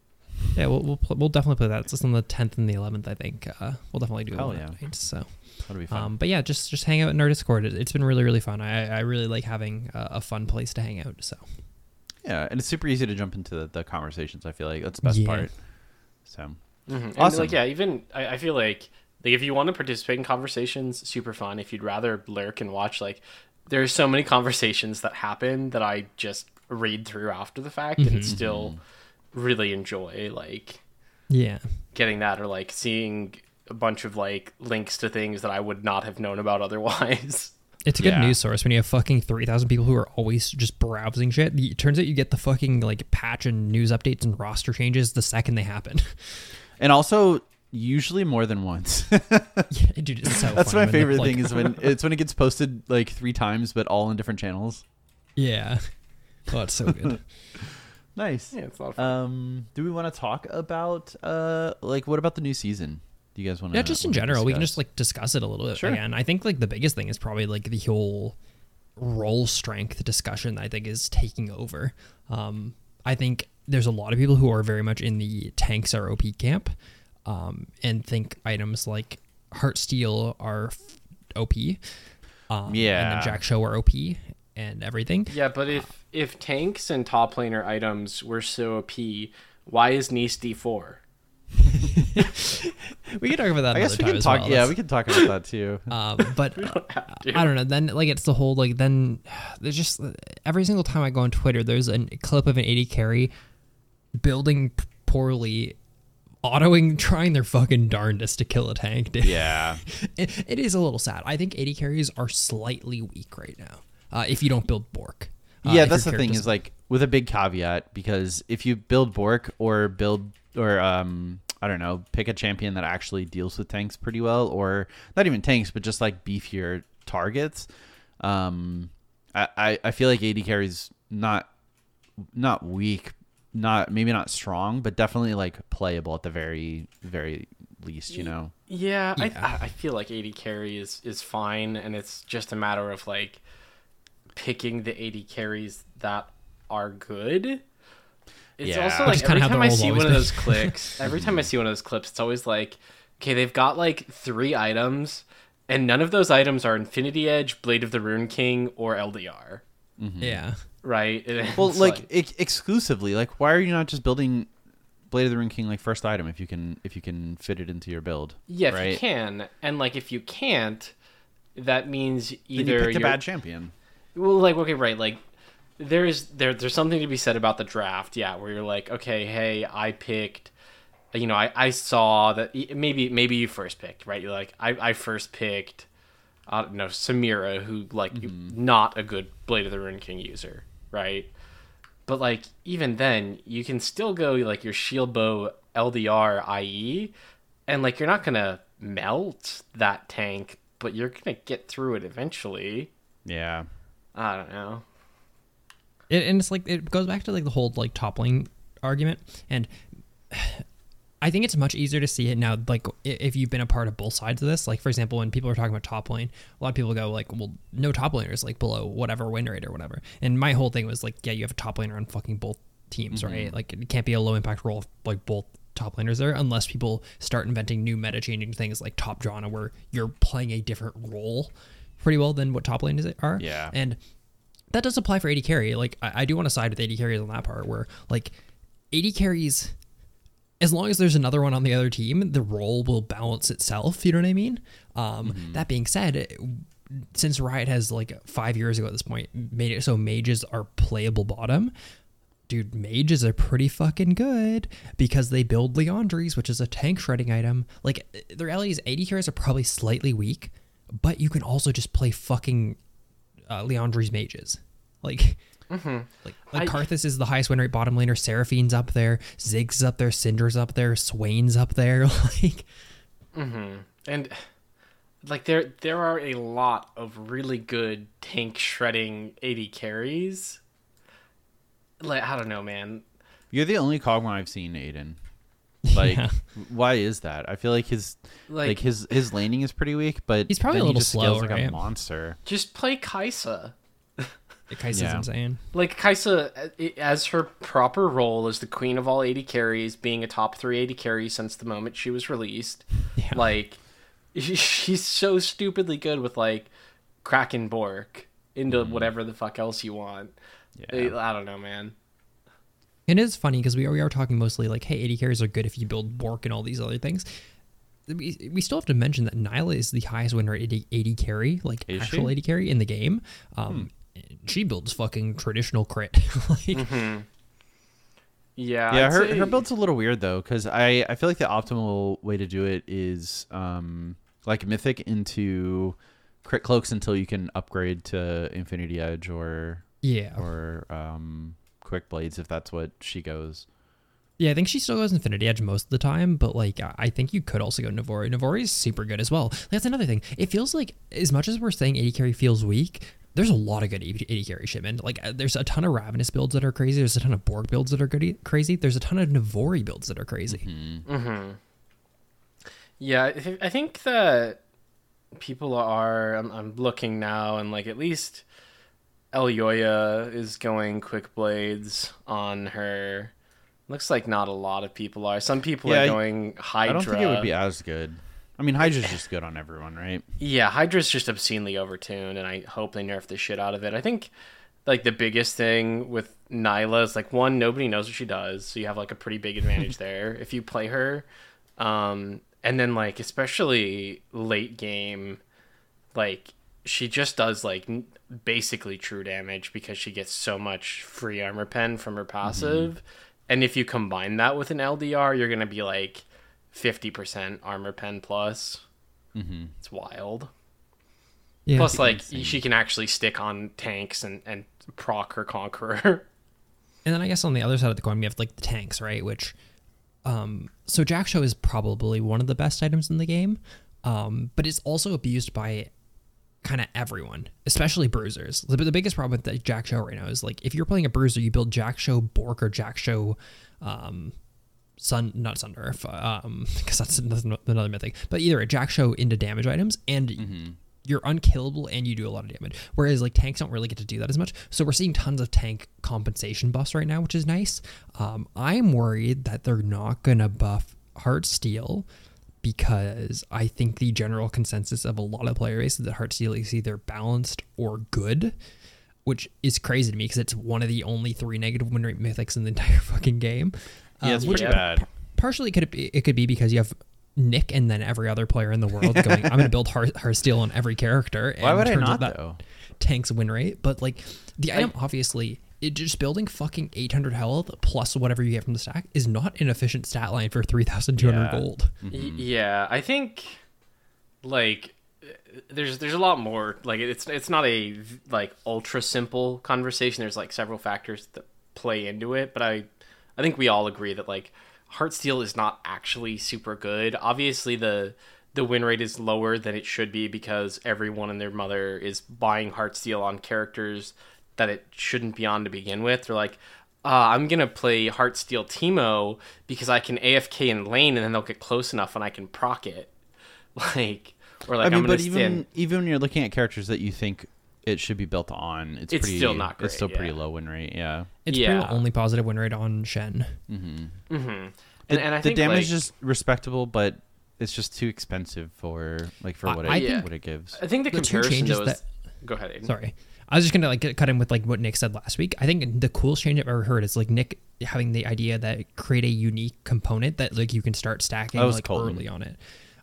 Speaker 2: Yeah, we'll we'll, we'll definitely play that. It's just on the tenth and the eleventh, I think. Uh, we'll definitely do it
Speaker 1: Hell yeah.
Speaker 2: night. So,
Speaker 1: That'll be fun.
Speaker 2: um, but yeah, just just hang out in our Discord. It, it's been really really fun. I I really like having a, a fun place to hang out. So
Speaker 1: yeah, and it's super easy to jump into the, the conversations. I feel like that's the best
Speaker 2: Yeah.
Speaker 1: part. So
Speaker 3: Mm-hmm. And
Speaker 1: Awesome.
Speaker 3: like, yeah, even I, I feel like like if you want to participate in conversations, super fun. If you'd rather lurk and watch, like there's so many conversations that happen that I just read through after the fact
Speaker 1: Mm-hmm.
Speaker 3: and still really enjoy like
Speaker 2: yeah,
Speaker 3: getting that or like seeing a bunch of like links to things that I would not have known about otherwise.
Speaker 2: it's a good
Speaker 1: Yeah.
Speaker 2: news source when you have fucking three thousand people who are always just browsing shit. It turns out you get the fucking like patch and news updates and roster changes the second they happen.
Speaker 1: and also usually more than once.
Speaker 2: yeah, dude, it's so
Speaker 1: that's my
Speaker 2: when they're,
Speaker 1: favorite
Speaker 2: like-
Speaker 1: thing is when it's when it gets posted like three times, but all in different channels.
Speaker 2: yeah. Oh, it's so good.
Speaker 1: Nice.
Speaker 3: yeah, it's a lot of fun.
Speaker 1: Um, do we want to talk about uh, like what about the new season? Do you guys want to?
Speaker 2: Yeah, just in general, we can just like discuss it a little bit
Speaker 1: Sure.
Speaker 2: again. I think like the biggest thing is probably like the whole role strength discussion. I think is taking over. Um, I think there's a lot of people who are very much in the tanks are OP camp, um, and think items like Heart Steel are f- OP. Um, and
Speaker 1: Yeah.
Speaker 2: then Jak'Sho are OP and everything.
Speaker 3: Yeah, but if if tanks and top laner items were so OP, why is Nice D four?
Speaker 2: We can talk about that.
Speaker 1: I guess we can talk.
Speaker 2: well.
Speaker 1: yeah, we can talk about that too.
Speaker 2: Um, but uh, I don't know. Then like it's the whole like then there's just every single time I go on Twitter, there's a clip of an AD carry building poorly, autoing, trying their fucking darndest to kill a tank. Dude.
Speaker 1: yeah,
Speaker 2: it, it is a little sad. I think AD carries are slightly weak right now. Uh, if you don't build Bork. Uh,
Speaker 1: yeah. That's the thing is like with a big caveat because if you build Bork or build or um I don't know pick a champion that actually deals with tanks pretty well or not even tanks but just like beefier targets, um I I, I feel like AD carries not not weak not maybe not strong but definitely like playable at the very very least you know
Speaker 3: Yeah,
Speaker 2: Yeah.
Speaker 3: I I feel like AD carry is is fine, and it's just a matter of like picking the AD carries that are good. It's
Speaker 1: Yeah.
Speaker 3: also like
Speaker 2: kinda
Speaker 3: every time I see one
Speaker 2: always
Speaker 3: of those clicks, every time I see one of those clips, it's always like, okay, they've got like three items, and none of those items are Infinity Edge, Blade of the Ruined King, or LDR, Mm-hmm.
Speaker 2: yeah.
Speaker 3: Right?
Speaker 1: Well, like, ex- exclusively, like why are you not just building Blade of the Ruined King like first item if you can if you can fit it into your build?
Speaker 3: yeah, if
Speaker 1: right?
Speaker 3: you can, and like if you can't, that means
Speaker 1: Then
Speaker 3: either
Speaker 1: you picked a bad champion.
Speaker 3: Well, like okay, right, like there's there there's something to be said about the draft, yeah, where you're like, okay, hey, I picked, you know, I I saw that maybe maybe you first picked, right? You're like, I I first picked, I don't know, Samira, who like mm-hmm. not a good Blade of the Ruined King user, right? But like even then, you can still go like your shield bow LDR IE, and like you're not gonna melt that tank, but you're gonna get through it eventually.
Speaker 1: Yeah.
Speaker 3: I don't know.
Speaker 2: It, and it's like it goes back to like the whole like toppling argument and i think it's much easier to see it now like if you've been a part of both sides of this. Like for example when people are talking about top lane a lot of people go like well no top laners like below whatever win rate or whatever. And my whole thing was like yeah you have a top laner on fucking both teams mm-hmm. right? Like it can't be a low impact role if, like both top laners there unless people start inventing new meta changing things like top drana where you're playing a different role pretty well than what top lane is are.
Speaker 1: Yeah.
Speaker 2: and that does apply for AD carry. Like I, I do want to side with AD carries on that part where like AD carries as long as there's another one on the other team, the role will balance itself, you know what I mean? Um that being said, it- since Riot has like 5 years ago at this point made it so mages are playable bottom, dude, mages are pretty fucking good because they build Liandry's, which is a tank shredding item. Like the reality is AD carries are probably slightly weak, but you can also just play fucking uh, Liandry's mages. Like, like, like
Speaker 3: I-
Speaker 2: Karthus is the highest win rate bottom laner. Seraphine's up there. Ziggs up there. Cinder's up there. Swain's up there. Like, mm-hmm.
Speaker 3: And like there there are a lot of really good tank shredding AD carries. Like I don't know, man.
Speaker 1: You're the only Kog'Maw I've seen, Aiden. Like,
Speaker 2: Yeah.
Speaker 1: why is that? I feel like his like,
Speaker 3: Like,
Speaker 1: his his laning is pretty weak, but
Speaker 2: He's probably
Speaker 1: then
Speaker 2: a
Speaker 1: he
Speaker 2: little
Speaker 1: just
Speaker 2: slow,
Speaker 1: scales like
Speaker 2: right?
Speaker 1: a monster.
Speaker 3: just play Kai'Sa.
Speaker 2: Kai'Sa's
Speaker 1: Yeah.
Speaker 2: insane.
Speaker 3: Like Kai'Sa uh, as her proper role as the queen of all AD carries, being a top 380 carry since the moment she was released.
Speaker 2: Yeah.
Speaker 3: Like she's so stupidly good with like Kraken Bork into whatever the fuck else you want.
Speaker 1: Yeah.
Speaker 3: I don't know, man.
Speaker 2: It is funny because we are, we are talking mostly like, hey, AD carries are good if you build Bork and all these other things. We, we still have to mention that Nilah is the highest win rate AD, AD carry, like
Speaker 1: Is
Speaker 2: actual
Speaker 1: she?
Speaker 2: AD carry in the game. Um, She builds fucking traditional crit. like,
Speaker 3: Yeah.
Speaker 1: yeah,
Speaker 3: I'd
Speaker 1: her
Speaker 3: say-
Speaker 1: her build's a little weird though, because I I feel like the optimal way to do it is um like mythic into crit cloaks until you can upgrade to infinity edge or
Speaker 2: yeah.
Speaker 1: or um quick blades if that's what she goes.
Speaker 2: Yeah, I think she still goes Infinity Edge most of the time, but like I I think you could also go Navori. Navori is super good as well. That's another thing. It feels like as much as we're saying AD carry feels weak, there's a lot of good AD AD carry shipment. Like uh, there's a ton of Ravenous builds that are crazy. There's a ton of Bork builds that are good, crazy. There's a ton of Navori builds that are crazy.
Speaker 3: Yeah, I, thi- I think that people are. I'm, I'm looking now, and like at least Elyoya is going quick blades on her. Looks like not a lot of people are. Some people
Speaker 1: Yeah,
Speaker 3: are going Hydra.
Speaker 1: I don't think it would be as good. I mean, Hydra's just good on everyone, right?
Speaker 3: Yeah, Hydra's just obscenely overtuned, and I hope they nerf the shit out of it. I think like the biggest thing with Nilah is like one, nobody knows what she does, so you have like a pretty big advantage there if you play her. Um, and then like especially late game, like she just does like n- basically true damage because she gets so much free armor pen from her passive, and if you combine that with an LDR, you're gonna be like fifty percent armor pen plus.
Speaker 1: Mm-hmm.
Speaker 3: It's wild.
Speaker 2: Yeah.
Speaker 3: Plus, like
Speaker 1: insane.
Speaker 3: she can actually stick on tanks and and proc her conqueror.
Speaker 2: And then I guess on the other side of the coin, we have like the tanks, right? Which, um, so Jak'Sho is probably one of the best items in the game, um, but it's also abused by kind of everyone, especially bruisers. The, the biggest problem with the Jak'Sho right now is like if you're playing a bruiser, you build Jak'Sho Bork or Jak'Sho, um, Sun, not Sunder, um, because that's another another mythic, but either a Jak'Sho into damage items and you're unkillable and you do a lot of damage. Whereas like tanks don't really get to do that as much. So we're seeing tons of tank compensation buffs right now, which is nice. Um, I'm worried that they're not gonna buff Heart Steel because I think the general consensus of a lot of player base is that Heart Steel is either balanced or good. Which is crazy to me because it's one of the only three negative win rate mythics in the entire fucking game.
Speaker 1: Yeah,
Speaker 2: Um,
Speaker 1: it's
Speaker 2: which
Speaker 1: pretty bad.
Speaker 2: partially could it be it could be because you have Nick and then every other player in the world going, I'm going to build Heart, Heart Steel on every character. And
Speaker 1: Why would I
Speaker 2: out
Speaker 1: not
Speaker 2: that
Speaker 1: though?
Speaker 2: Tanks win rate, but like the item obviously. It just building fucking 800 health plus whatever you get from the stack is not an efficient stat line for 3,200
Speaker 1: Yeah.
Speaker 2: gold.
Speaker 3: Y- yeah, I think like there's there's a lot more. Like it's it's not a like ultra simple conversation. There's like several factors that play into it, but I I think we all agree that like Heartsteel is not actually super good. Obviously the the win rate is lower than it should be because everyone and their mother is buying Heartsteel on characters that it shouldn't be on to begin with. They're like, uh, I'm gonna play Heartsteel Teemo because I can AFK in lane and then they'll get close enough and I can proc it. Like or like
Speaker 1: I mean, but even
Speaker 3: stand.
Speaker 1: even when you're looking at characters that you think it should be built on, it's,
Speaker 3: It's
Speaker 1: pretty,
Speaker 3: still not
Speaker 1: It's still
Speaker 3: great,
Speaker 1: pretty
Speaker 3: yeah.
Speaker 1: low win rate. Yeah.
Speaker 2: It's
Speaker 3: Yeah.
Speaker 2: pretty only positive win rate on Shen.
Speaker 3: Mm-hmm.
Speaker 1: The,
Speaker 3: And, and I
Speaker 1: the
Speaker 3: think
Speaker 1: damage
Speaker 3: like,
Speaker 1: is respectable, but it's just too expensive for like for
Speaker 2: I-
Speaker 1: what it
Speaker 2: I
Speaker 3: think-
Speaker 1: what it gives.
Speaker 3: I think the,
Speaker 2: the two
Speaker 3: comparison
Speaker 2: changes
Speaker 3: though is.
Speaker 2: that-
Speaker 3: Go ahead. Aiden.
Speaker 2: Sorry. I was just gonna like get- cut in with like what Nick said last week. I think the coolest change I've ever heard is like Nick having the idea that create a unique component that like you can start stacking like
Speaker 1: Colton.
Speaker 2: early on it.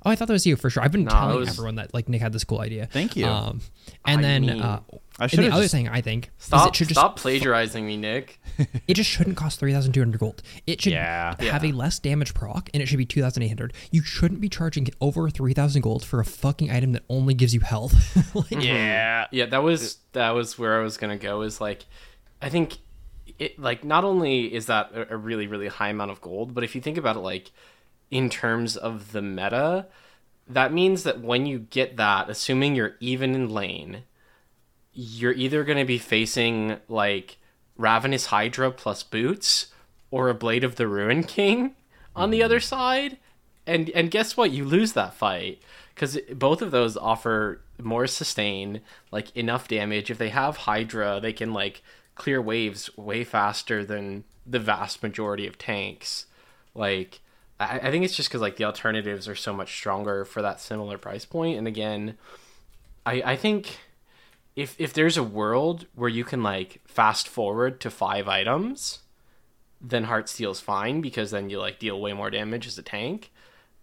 Speaker 2: Oh, I thought that was you for sure. I've been
Speaker 3: No,
Speaker 2: telling
Speaker 3: was-
Speaker 2: everyone that like Nick had this cool idea.
Speaker 1: Thank you.
Speaker 2: Um, and
Speaker 3: I
Speaker 2: then
Speaker 3: mean-
Speaker 2: uh,
Speaker 1: I
Speaker 2: and
Speaker 1: should've
Speaker 2: the other thing I think is
Speaker 3: Stop!
Speaker 2: it should just
Speaker 3: stop plagiarizing me, Nick.
Speaker 2: it just shouldn't cost 3200 gold it should
Speaker 1: Yeah.
Speaker 2: have
Speaker 3: Yeah.
Speaker 2: a less damage proc and it should be 2800 you shouldn't be charging over 3000 gold for a fucking item that only gives you health like,
Speaker 1: yeah.
Speaker 3: Yeah, that was that was where I was gonna go. Is like, I think it like not only is that a, a really really high amount of gold, but if you think about it, like in terms of the meta, that means that when you get that, assuming you're even in lane, you're either gonna be facing like Ravenous Hydra plus boots or a Blade of the Ruined King on the hmm. other side. And and guess what? You lose that fight because both of those offer more sustain, like enough damage. If they have Hydra, they can like clear waves way faster than the vast majority of tanks. Like I, I think it's just because like the alternatives are so much stronger for that similar price point. And again, I I think if if there's a world where you can like fast forward to five items, then Heartsteel's fine because then you like deal way more damage as a tank.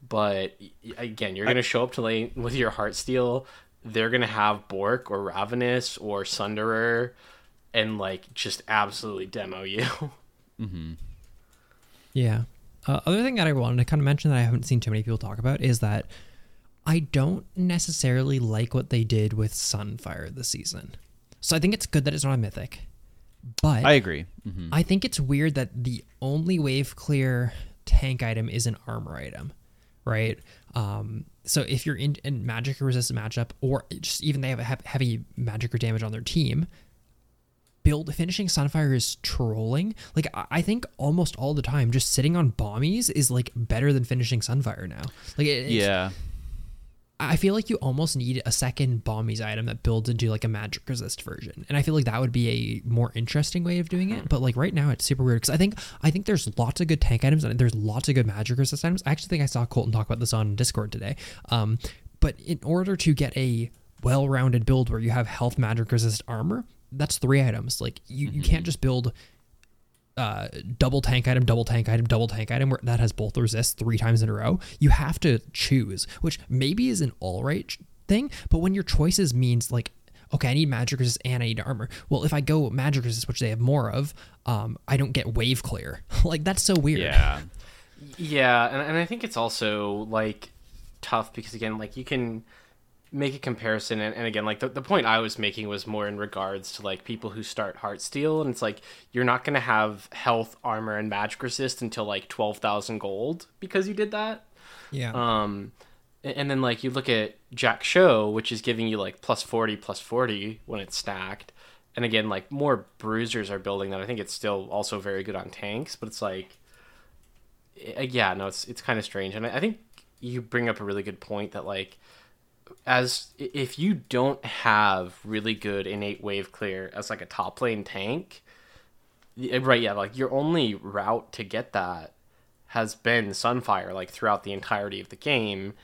Speaker 3: But again, you're gonna show up to lane with your Heartsteel. They're gonna have Bork or Ravenous or Sunderer, and like just absolutely demo you. Mm-hmm.
Speaker 2: yeah uh, other thing that i wanted to kind of mention that i haven't seen too many people talk about is that i don't necessarily like what they did with sunfire this season so i think it's good that it's not a mythic but
Speaker 1: I agree. hmm
Speaker 2: I think it's weird that the only wave clear tank item is an armor item, right? Um, so if you're in, in magic or resistant matchup, or just even they have a he- heavy magic or damage on their team, build finishing Sunfire is trolling. Like I think almost all the time, just sitting on Bami's is like better than finishing Sunfire now. Like it,
Speaker 1: Yeah.
Speaker 2: I feel like you almost need a second Bami's item that builds into like a magic resist version, and I feel like that would be a more interesting way of doing it. But like right now, it's super weird because I think I think there's lots of good tank items and there's lots of good magic resist items. I actually think I saw Colton talk about this on Discord today. Um, but in order to get a well-rounded build where you have health, magic resist, armor, that's three items. Like you, you can't just build uh, double tank item, double tank item, double tank item where that has both resists three times in a row. You have to choose, which maybe is an all right thing, but when your choices means like, okay, I need magic resist and I need armor. Well, if I go magic resist, which they have more of, um, I don't get wave clear. like that's so weird.
Speaker 1: Yeah.
Speaker 3: Yeah, and, and I think it's also like tough because again, like you can make a comparison and, and again like the, the point i was making was more in regards to like people who start heartsteel and it's like you're not going to have health armor and magic resist until like 12000 gold because you did that.
Speaker 2: Yeah.
Speaker 3: um and then like you look at Jak'Sho which is giving you like plus 40 plus 40 when it's stacked. And again like more bruisers are building that. I think it's still also very good on tanks but it's like uh, yeah no it's it's kind of strange. And I, I think you bring up a really good point that like as if you don't have really good innate wave clear as like a top lane tank right yeah like your only route to get that has been sunfire like throughout the entirety of the game.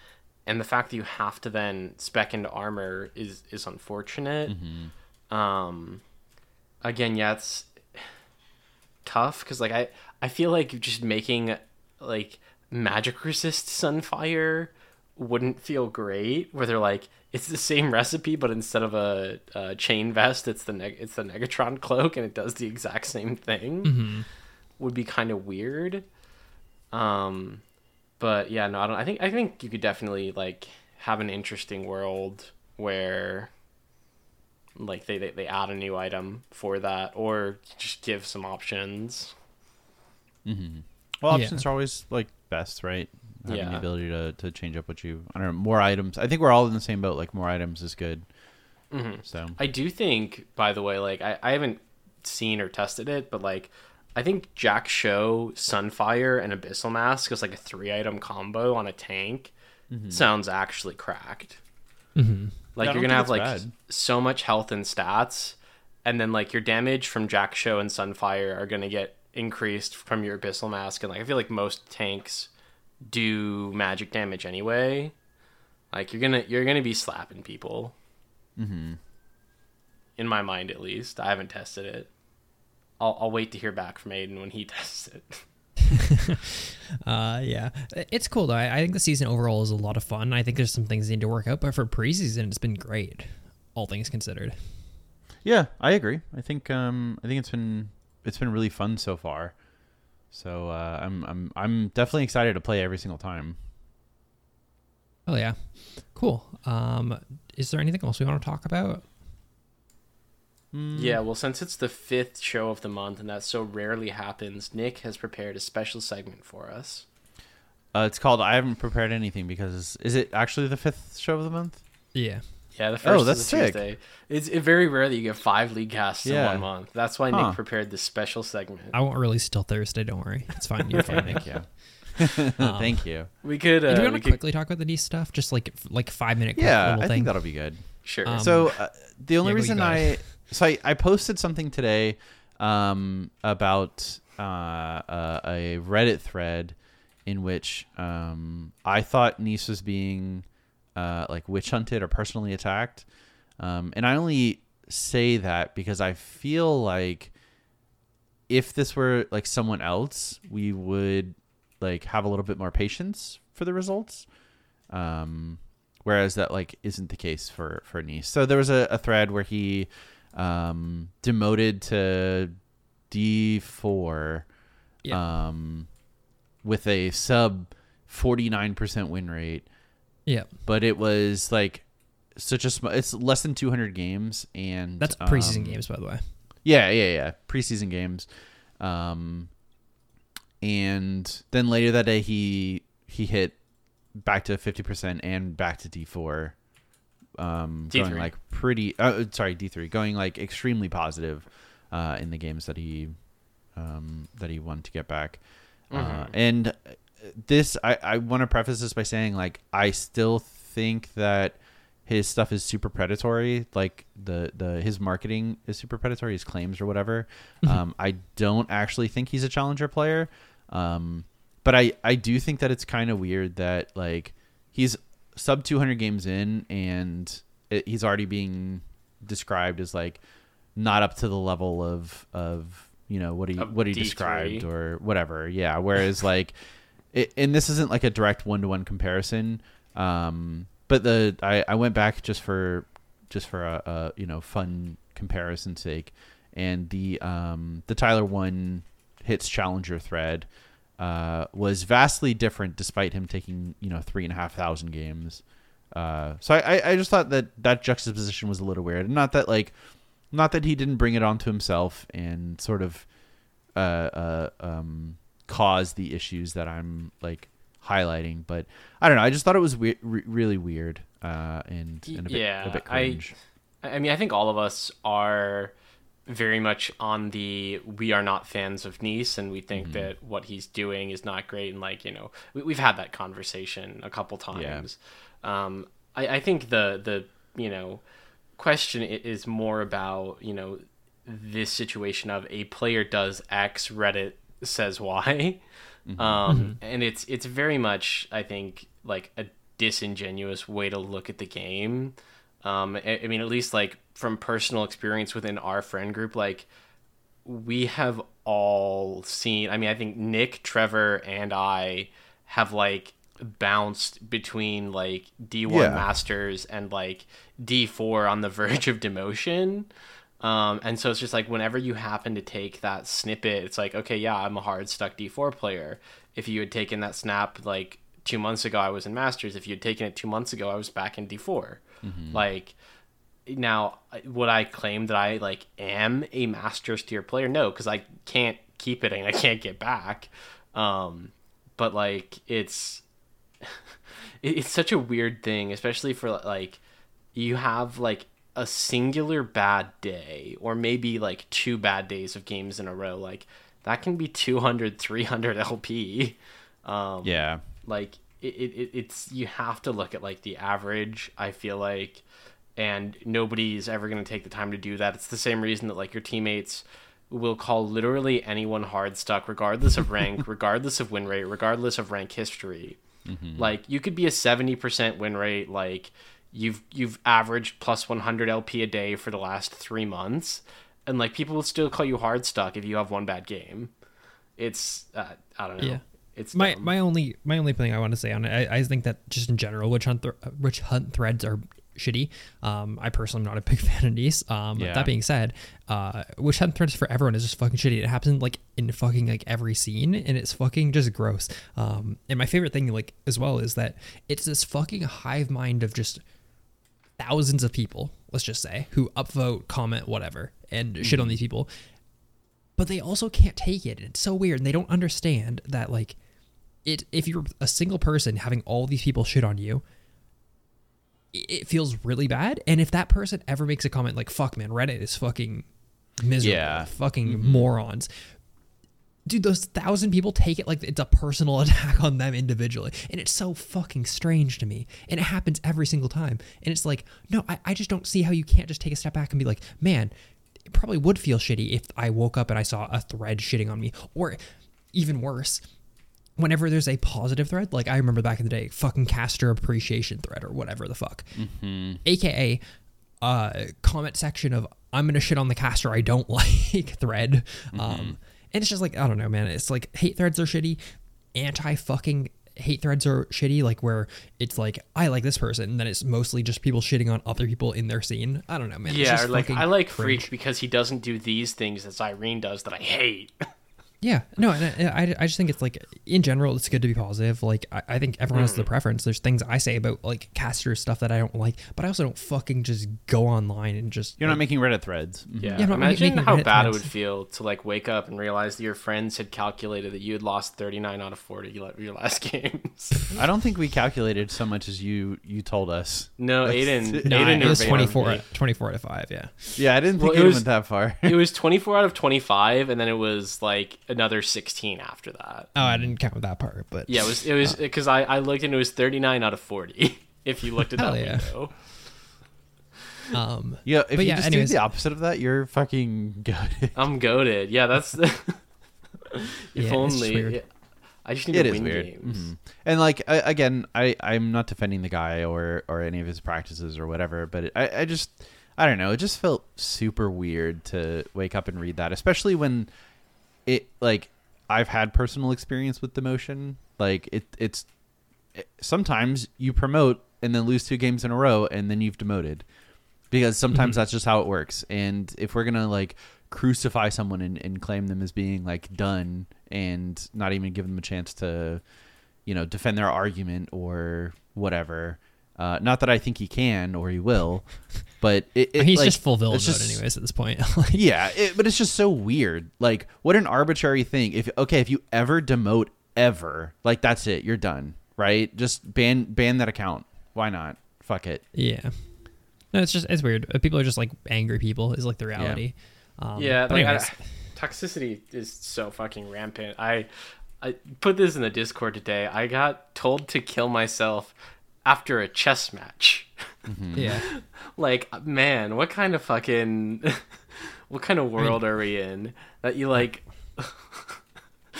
Speaker 3: And the fact that you have to then spec into armor is is unfortunate. Um again yeah it's tough because like i i feel like just making like magic resist sunfire wouldn't feel great where they're like it's the same recipe but instead of a, a chain vest it's the neg- it's the negatron cloak and it does the exact same thing would be kind of weird um but yeah no i don't i think i think you could definitely like have an interesting world where like they, they, they add a new item for that or just give some options mm-hmm.
Speaker 1: Well,
Speaker 2: Yeah.
Speaker 1: options are always like best, right? Having the ability to, to change up what you I don't know more items. I think we're all in the same boat. Like more items is good. So
Speaker 3: I do think, by the way, like I, I haven't seen or tested it, but like I think Jak'Sho, Sunfire, and Abyssal Mask is like a three item combo on a tank. Sounds actually cracked.
Speaker 2: Mm-hmm.
Speaker 3: Like
Speaker 1: Yeah,
Speaker 3: you're gonna have like
Speaker 1: bad.
Speaker 3: so much health and stats, and then like your damage from Jak'Sho and Sunfire are gonna get increased from your Abyssal Mask, and like I feel like most tanks do magic damage anyway. Like you're gonna you're gonna be slapping people. Mm-hmm. In my mind, at least, I haven't tested it. I'll I'll wait to hear back from Aiden when he tests it.
Speaker 2: Uh, yeah, it's cool though. I, I think the season overall is a lot of fun. I think there's some things that need to work out, but for preseason, it's been great, all things considered.
Speaker 1: yeah, I agree. I think um I think it's been it's been really fun so far. So uh, I'm I'm I'm definitely excited to play every single time.
Speaker 2: Oh yeah, cool. Um, is there anything else we want to talk about?
Speaker 3: Yeah, well, since it's the fifth show of the month and that so rarely happens, Nick has prepared a special segment for us.
Speaker 1: Uh, it's called I haven't prepared anything because is it actually the fifth show of the month?
Speaker 2: Yeah,
Speaker 3: Yeah, the first
Speaker 1: Oh, that's
Speaker 3: is a
Speaker 1: sick.
Speaker 3: Tuesday. It's it very rare that you get five league casts
Speaker 1: Yeah.
Speaker 3: in one month. That's why
Speaker 1: Huh.
Speaker 3: Nick prepared this special segment.
Speaker 2: I won't release till Thursday. Don't worry, it's fine. You're fine.
Speaker 1: Thank you. Thank you.
Speaker 3: We could, uh,
Speaker 2: Do you
Speaker 3: we
Speaker 2: want to
Speaker 3: could
Speaker 2: quickly talk about the niece stuff? Just like like five minute.
Speaker 1: Yeah,
Speaker 2: little
Speaker 1: I
Speaker 2: thing.
Speaker 1: think that'll be good.
Speaker 3: sure.
Speaker 2: Um,
Speaker 1: so uh, the only
Speaker 2: yeah,
Speaker 1: reason I so I, I posted something today um, about uh, uh, a Reddit thread in which um, I thought Nice was being uh, like witch hunted or personally attacked, um, and I only say that because I feel like if this were like someone else, we would like have a little bit more patience for the results. Um, whereas that like isn't the case for for Nice. So there was a, a thread where he um, demoted to D four
Speaker 2: Yeah.
Speaker 1: um, with a sub forty nine percent win rate,
Speaker 2: yeah,
Speaker 1: but it was like such a small. It's less than two hundred games, and
Speaker 2: that's preseason
Speaker 1: um,
Speaker 2: games, by the way.
Speaker 1: yeah, yeah, yeah. Preseason games. Um and then later that day he he hit back to 50% and back to D4. Um going
Speaker 3: D3.
Speaker 1: like pretty uh, sorry, D3, going like extremely positive uh in the games that he um that he won to get back. Uh and this I I want to preface this by saying like I still think that his stuff is super predatory. Like the the his marketing is super predatory. His claims or whatever. Um, I don't actually think he's a challenger player. Um, but I I do think that it's kind of weird that like he's sub 200 games in and it, he's already being described as like not up to the level of of you know what he
Speaker 3: Of
Speaker 1: what he
Speaker 3: D3.
Speaker 1: described or whatever. Yeah. Whereas like, it, and this isn't like a direct one to one comparison. Um, but the I, I went back just for just for a, a you know fun comparison sake, and the um the Tyler1 hits challenger thread uh was vastly different despite him taking you know three and a half thousand games. Uh, so I, I- just thought that that juxtaposition was a little weird. Not that like, not that he didn't bring it onto himself and sort of, uh, uh, um, cause the issues that I'm like highlighting. But I don't know. I just thought it was we- re- really weird. Uh, and, and a bit,
Speaker 3: yeah,
Speaker 1: a bit
Speaker 3: I,
Speaker 1: cringe.
Speaker 3: I mean, I think all of us are very much on the we are not fans of Nice, and we think
Speaker 1: Mm-hmm.
Speaker 3: that what he's doing is not great. And like you know, we, we've had that conversation a couple times. Um, I, I think the the you know question is more about you know this situation of a player does X, Reddit says Y. Um, and it's it's very much I think like a disingenuous way to look at the game. Um, I, I mean, at least like from personal experience within our friend group, like we have all seen. I mean, I think Nick, Trevor, and I have like bounced between like D1
Speaker 1: Yeah.
Speaker 3: Masters and like D4 on the verge of demotion. Um, and so it's just like whenever you happen to take that snippet, it's like, okay, yeah, I'm a hard stuck D4 player. If you had taken that snap like two months ago, I was in Masters. If you had taken it two months ago, I was back in D4. Like, now would I claim that I like am a Masters tier player? No, because I can't keep it and I can't get back. Um, but like it's it's such a weird thing, especially for like you have like a singular bad day or maybe like two bad days of games in a row like that can be 200 300 lp um
Speaker 1: yeah.
Speaker 3: like it, it, it's you have to look at like the average i feel like and nobody's ever going to take the time to do that. It's the same reason that like your teammates will call literally anyone hard stuck regardless of rank regardless of win rate regardless of rank history. Like you could be a 70% win rate like you've you've averaged plus 100 lp a day for the last three months and like people will still call you hard stuck if you have one bad game it's uh, i don't know
Speaker 2: Yeah.
Speaker 3: it's
Speaker 2: my
Speaker 3: dumb.
Speaker 2: my only my only thing I want to say on it, I, I think that just in general, witch hunt th- witch hunt threads are shitty. Um, I personally am not a big fan of these. Um,
Speaker 1: Yeah.
Speaker 2: that being said, uh, witch hunt threads for everyone is just fucking shitty. It happens like in fucking like every scene, and it's fucking just gross. Um, and my favorite thing like as well is that it's this fucking hive mind of just thousands of people. Let's just say who upvote, comment, whatever, and shit on mm-hmm. these people but they also can't take it. And it's so weird, and they don't understand that like it. If you're a single person having all these people shit on you, it, feels really bad. And if that person ever makes a comment like "fuck, man, Reddit is fucking miserable,
Speaker 1: Yeah.
Speaker 2: fucking mm-hmm. morons." Dude, those thousand people take it like it's a personal attack on them individually. And it's so fucking strange to me. And it happens every single time. And it's like, no, I, I just don't see how you can't just take a step back and be like, man, it probably would feel shitty if I woke up and I saw a thread shitting on me. Or even worse, whenever there's a positive thread, like I remember back in the day, fucking caster appreciation thread or whatever the fuck, aka uh, comment section of I'm gonna shit on the caster I don't like thread. Um, and it's just like I don't know, man. It's like hate threads are shitty, anti fucking hate threads are shitty. Like where it's like I like this person, and then it's mostly just people shitting on other people in their scene. I don't know, man. It's
Speaker 3: Yeah, like I like
Speaker 2: cringe.
Speaker 3: Freak because he doesn't do these things that Irene does that I hate.
Speaker 2: Yeah, no, and I, I, I just think it's like in general, it's good to be positive. Like I, I think everyone has
Speaker 3: Mm.
Speaker 2: the preference. There's things I say about like caster stuff that I don't like, but I also don't fucking just go online and just.
Speaker 1: You're not making Reddit threads. Mhm.
Speaker 3: Yeah,
Speaker 2: Yeah, I'm not
Speaker 3: imagine
Speaker 2: making
Speaker 3: how
Speaker 2: Reddit
Speaker 3: bad it would feel to like wake up and realize that your friends had calculated that you had lost 39 out of 40 your last games.
Speaker 1: I don't think we calculated so much as you you told us.
Speaker 3: No,
Speaker 1: That's-
Speaker 3: Aiden.
Speaker 2: No,
Speaker 3: Aiden
Speaker 2: it was 24, 24 out of five. Yeah.
Speaker 1: Yeah, I didn't think
Speaker 3: Well,
Speaker 1: it,
Speaker 3: it was-
Speaker 1: went that far.
Speaker 3: it was 24 out of 25, and then it was like another 16 after that.
Speaker 2: Oh, I didn't count that part, but
Speaker 3: Yeah, it was it was because I I looked and it was 39 out of 40. if you looked at that
Speaker 2: yeah.
Speaker 3: window.
Speaker 2: Um,
Speaker 1: Yeah, if you
Speaker 2: yeah,
Speaker 1: just
Speaker 2: anyways-
Speaker 1: do the opposite of that, you're fucking goaded.
Speaker 3: I'm goaded. Yeah, that's. if
Speaker 2: Yeah, it's just
Speaker 3: only.
Speaker 2: weird.
Speaker 3: I just need
Speaker 1: it
Speaker 3: to
Speaker 1: is
Speaker 3: win
Speaker 1: weird.
Speaker 3: games.
Speaker 1: Mhm. And like I, again, I I'm not defending the guy or or any of his practices or whatever, but it, I I just I don't know. It just felt super weird to wake up and read that, especially when it like I've had personal experience with demotion. Like it it's it, sometimes you promote and then lose two games in a row and then you've demoted because sometimes mm-hmm. that's just how it works and if we're gonna like crucify someone and, and claim them as being like done and not even give them a chance to you know defend their argument or whatever uh, not that i think he can or he will but it, it
Speaker 2: he's
Speaker 1: like,
Speaker 2: just full villain
Speaker 1: it's
Speaker 2: mode, anyways. At this point,
Speaker 1: yeah, it, but it's just so weird. Like, what an arbitrary thing. If okay, if you ever demote ever, like that's it, you're done, right? Just ban ban that account. Why not? Fuck it.
Speaker 2: yeah. No, it's just it's weird. Uh, People are just like angry people. Is like the reality. Um,
Speaker 3: Yeah,
Speaker 2: but
Speaker 3: like, I-
Speaker 2: anyways,
Speaker 3: toxicity is so fucking rampant. I I put this in the Discord today. I got told to kill myself after a chess match. Mm-hmm.
Speaker 2: yeah.
Speaker 3: like, man, what kind of fucking what kind of world are we in that you like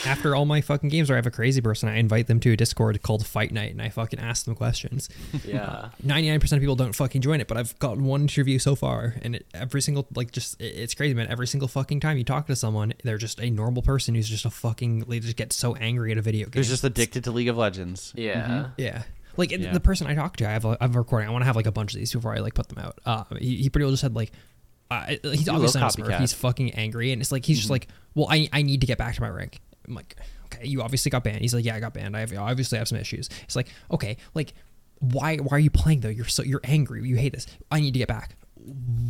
Speaker 2: After all my fucking games where I have a crazy person, I invite them to a Discord called Fight Night, and I fucking ask them questions.
Speaker 3: yeah.
Speaker 2: Ninety nine percent of people don't fucking join it, but I've gotten one interview so far, and it, every single like just it- it's crazy, man. Every single fucking time you talk to someone, they're just a normal person who's just a fucking they just get so angry at a video game.
Speaker 1: Who's just addicted to League of Legends.
Speaker 3: Yeah. Mm-hmm.
Speaker 2: Yeah. Like
Speaker 1: Yeah.
Speaker 2: the person I talked to, I have a, I have a recording. I want to have like a bunch of these before I like put them out. Uh, he, he pretty well just said like, uh, he's obviously not a Smurf. He's fucking angry, and it's like he's just like, well, I I need to get back to my rank. I'm like, okay, you obviously got banned. He's like, yeah, I got banned. I have, obviously have some issues. It's like, okay, like, why why are you playing though? You're so you're angry. You hate this. I need to get back.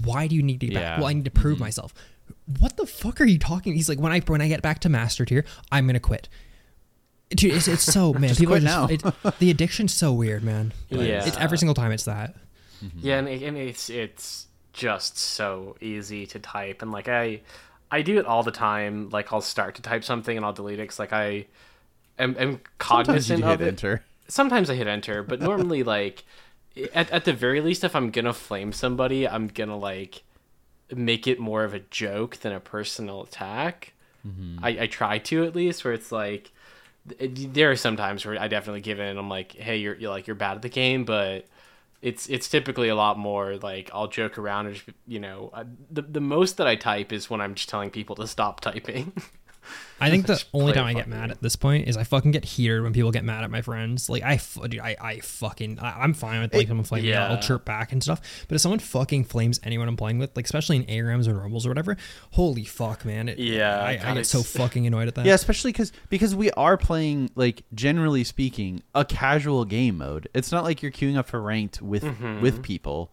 Speaker 2: Why do you need to get back? Well, I need to prove myself. What the fuck are you talking? He's like, when I when I get back to master tier, I'm gonna quit. Dude, it's, it's so man.
Speaker 1: Just
Speaker 2: people
Speaker 1: quit
Speaker 2: are just, it, the addiction's so weird, man. Like,
Speaker 3: Yeah.
Speaker 2: it's every single time it's that. Mm-hmm.
Speaker 3: Yeah, and, it- and it's it's just so easy to type, and like I, I do it all the time. Like I'll start to type something and I'll delete it because like I, am, am
Speaker 1: Sometimes you
Speaker 3: cognizant
Speaker 1: hit
Speaker 3: of it.
Speaker 1: enter.
Speaker 3: Sometimes I hit enter, but normally like, at at the very least, if I'm gonna flame somebody, I'm gonna like, make it more of a joke than a personal attack. Mm-hmm. I, I try to at least, where it's like, it- there are some times where I definitely give in. I'm like, hey, you're, you're like you're bad at the game, but it's it's typically a lot more like I'll joke around and just, you know the the most that I type is when I'm just telling people to stop typing.
Speaker 2: I think the only time I get
Speaker 3: fucking
Speaker 2: mad at this point is I fucking get heated when people get mad at my friends. Like I, f- dude, I, I fucking, I, I'm fine with like someone flaming. Yeah. I'll
Speaker 3: yeah.
Speaker 2: chirp back and stuff. But if someone fucking flames anyone I'm playing with, like especially in ARAMs or rumbles or whatever, holy fuck, man. It,
Speaker 3: Yeah,
Speaker 2: I, I get so fucking annoyed at that.
Speaker 1: Yeah, especially because because we are playing like generally speaking a casual game mode. It's not like you're queuing up for ranked with
Speaker 3: Mm-hmm.
Speaker 1: with people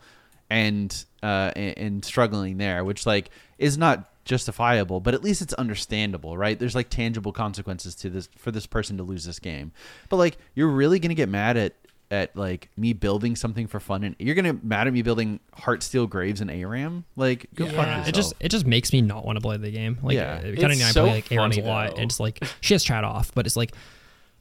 Speaker 1: and uh and, and struggling there, which like is not justifiable, but at least it's understandable, right? There's like tangible consequences to this for this person to lose this game. But like you're really gonna get mad at at like me building something for fun and you're gonna mad at me building Heartsteel Graves and ARAM? Like go fuck
Speaker 2: Yeah,
Speaker 1: yourself.
Speaker 2: it just it just makes me not want to play the game. Like,
Speaker 1: Yeah.
Speaker 2: Uh, yeah,
Speaker 3: It's
Speaker 2: Kenny and
Speaker 3: so
Speaker 2: play like ARAMs
Speaker 3: funny,
Speaker 2: a lot.
Speaker 3: though.
Speaker 2: and It's like she has chat off, but it's like,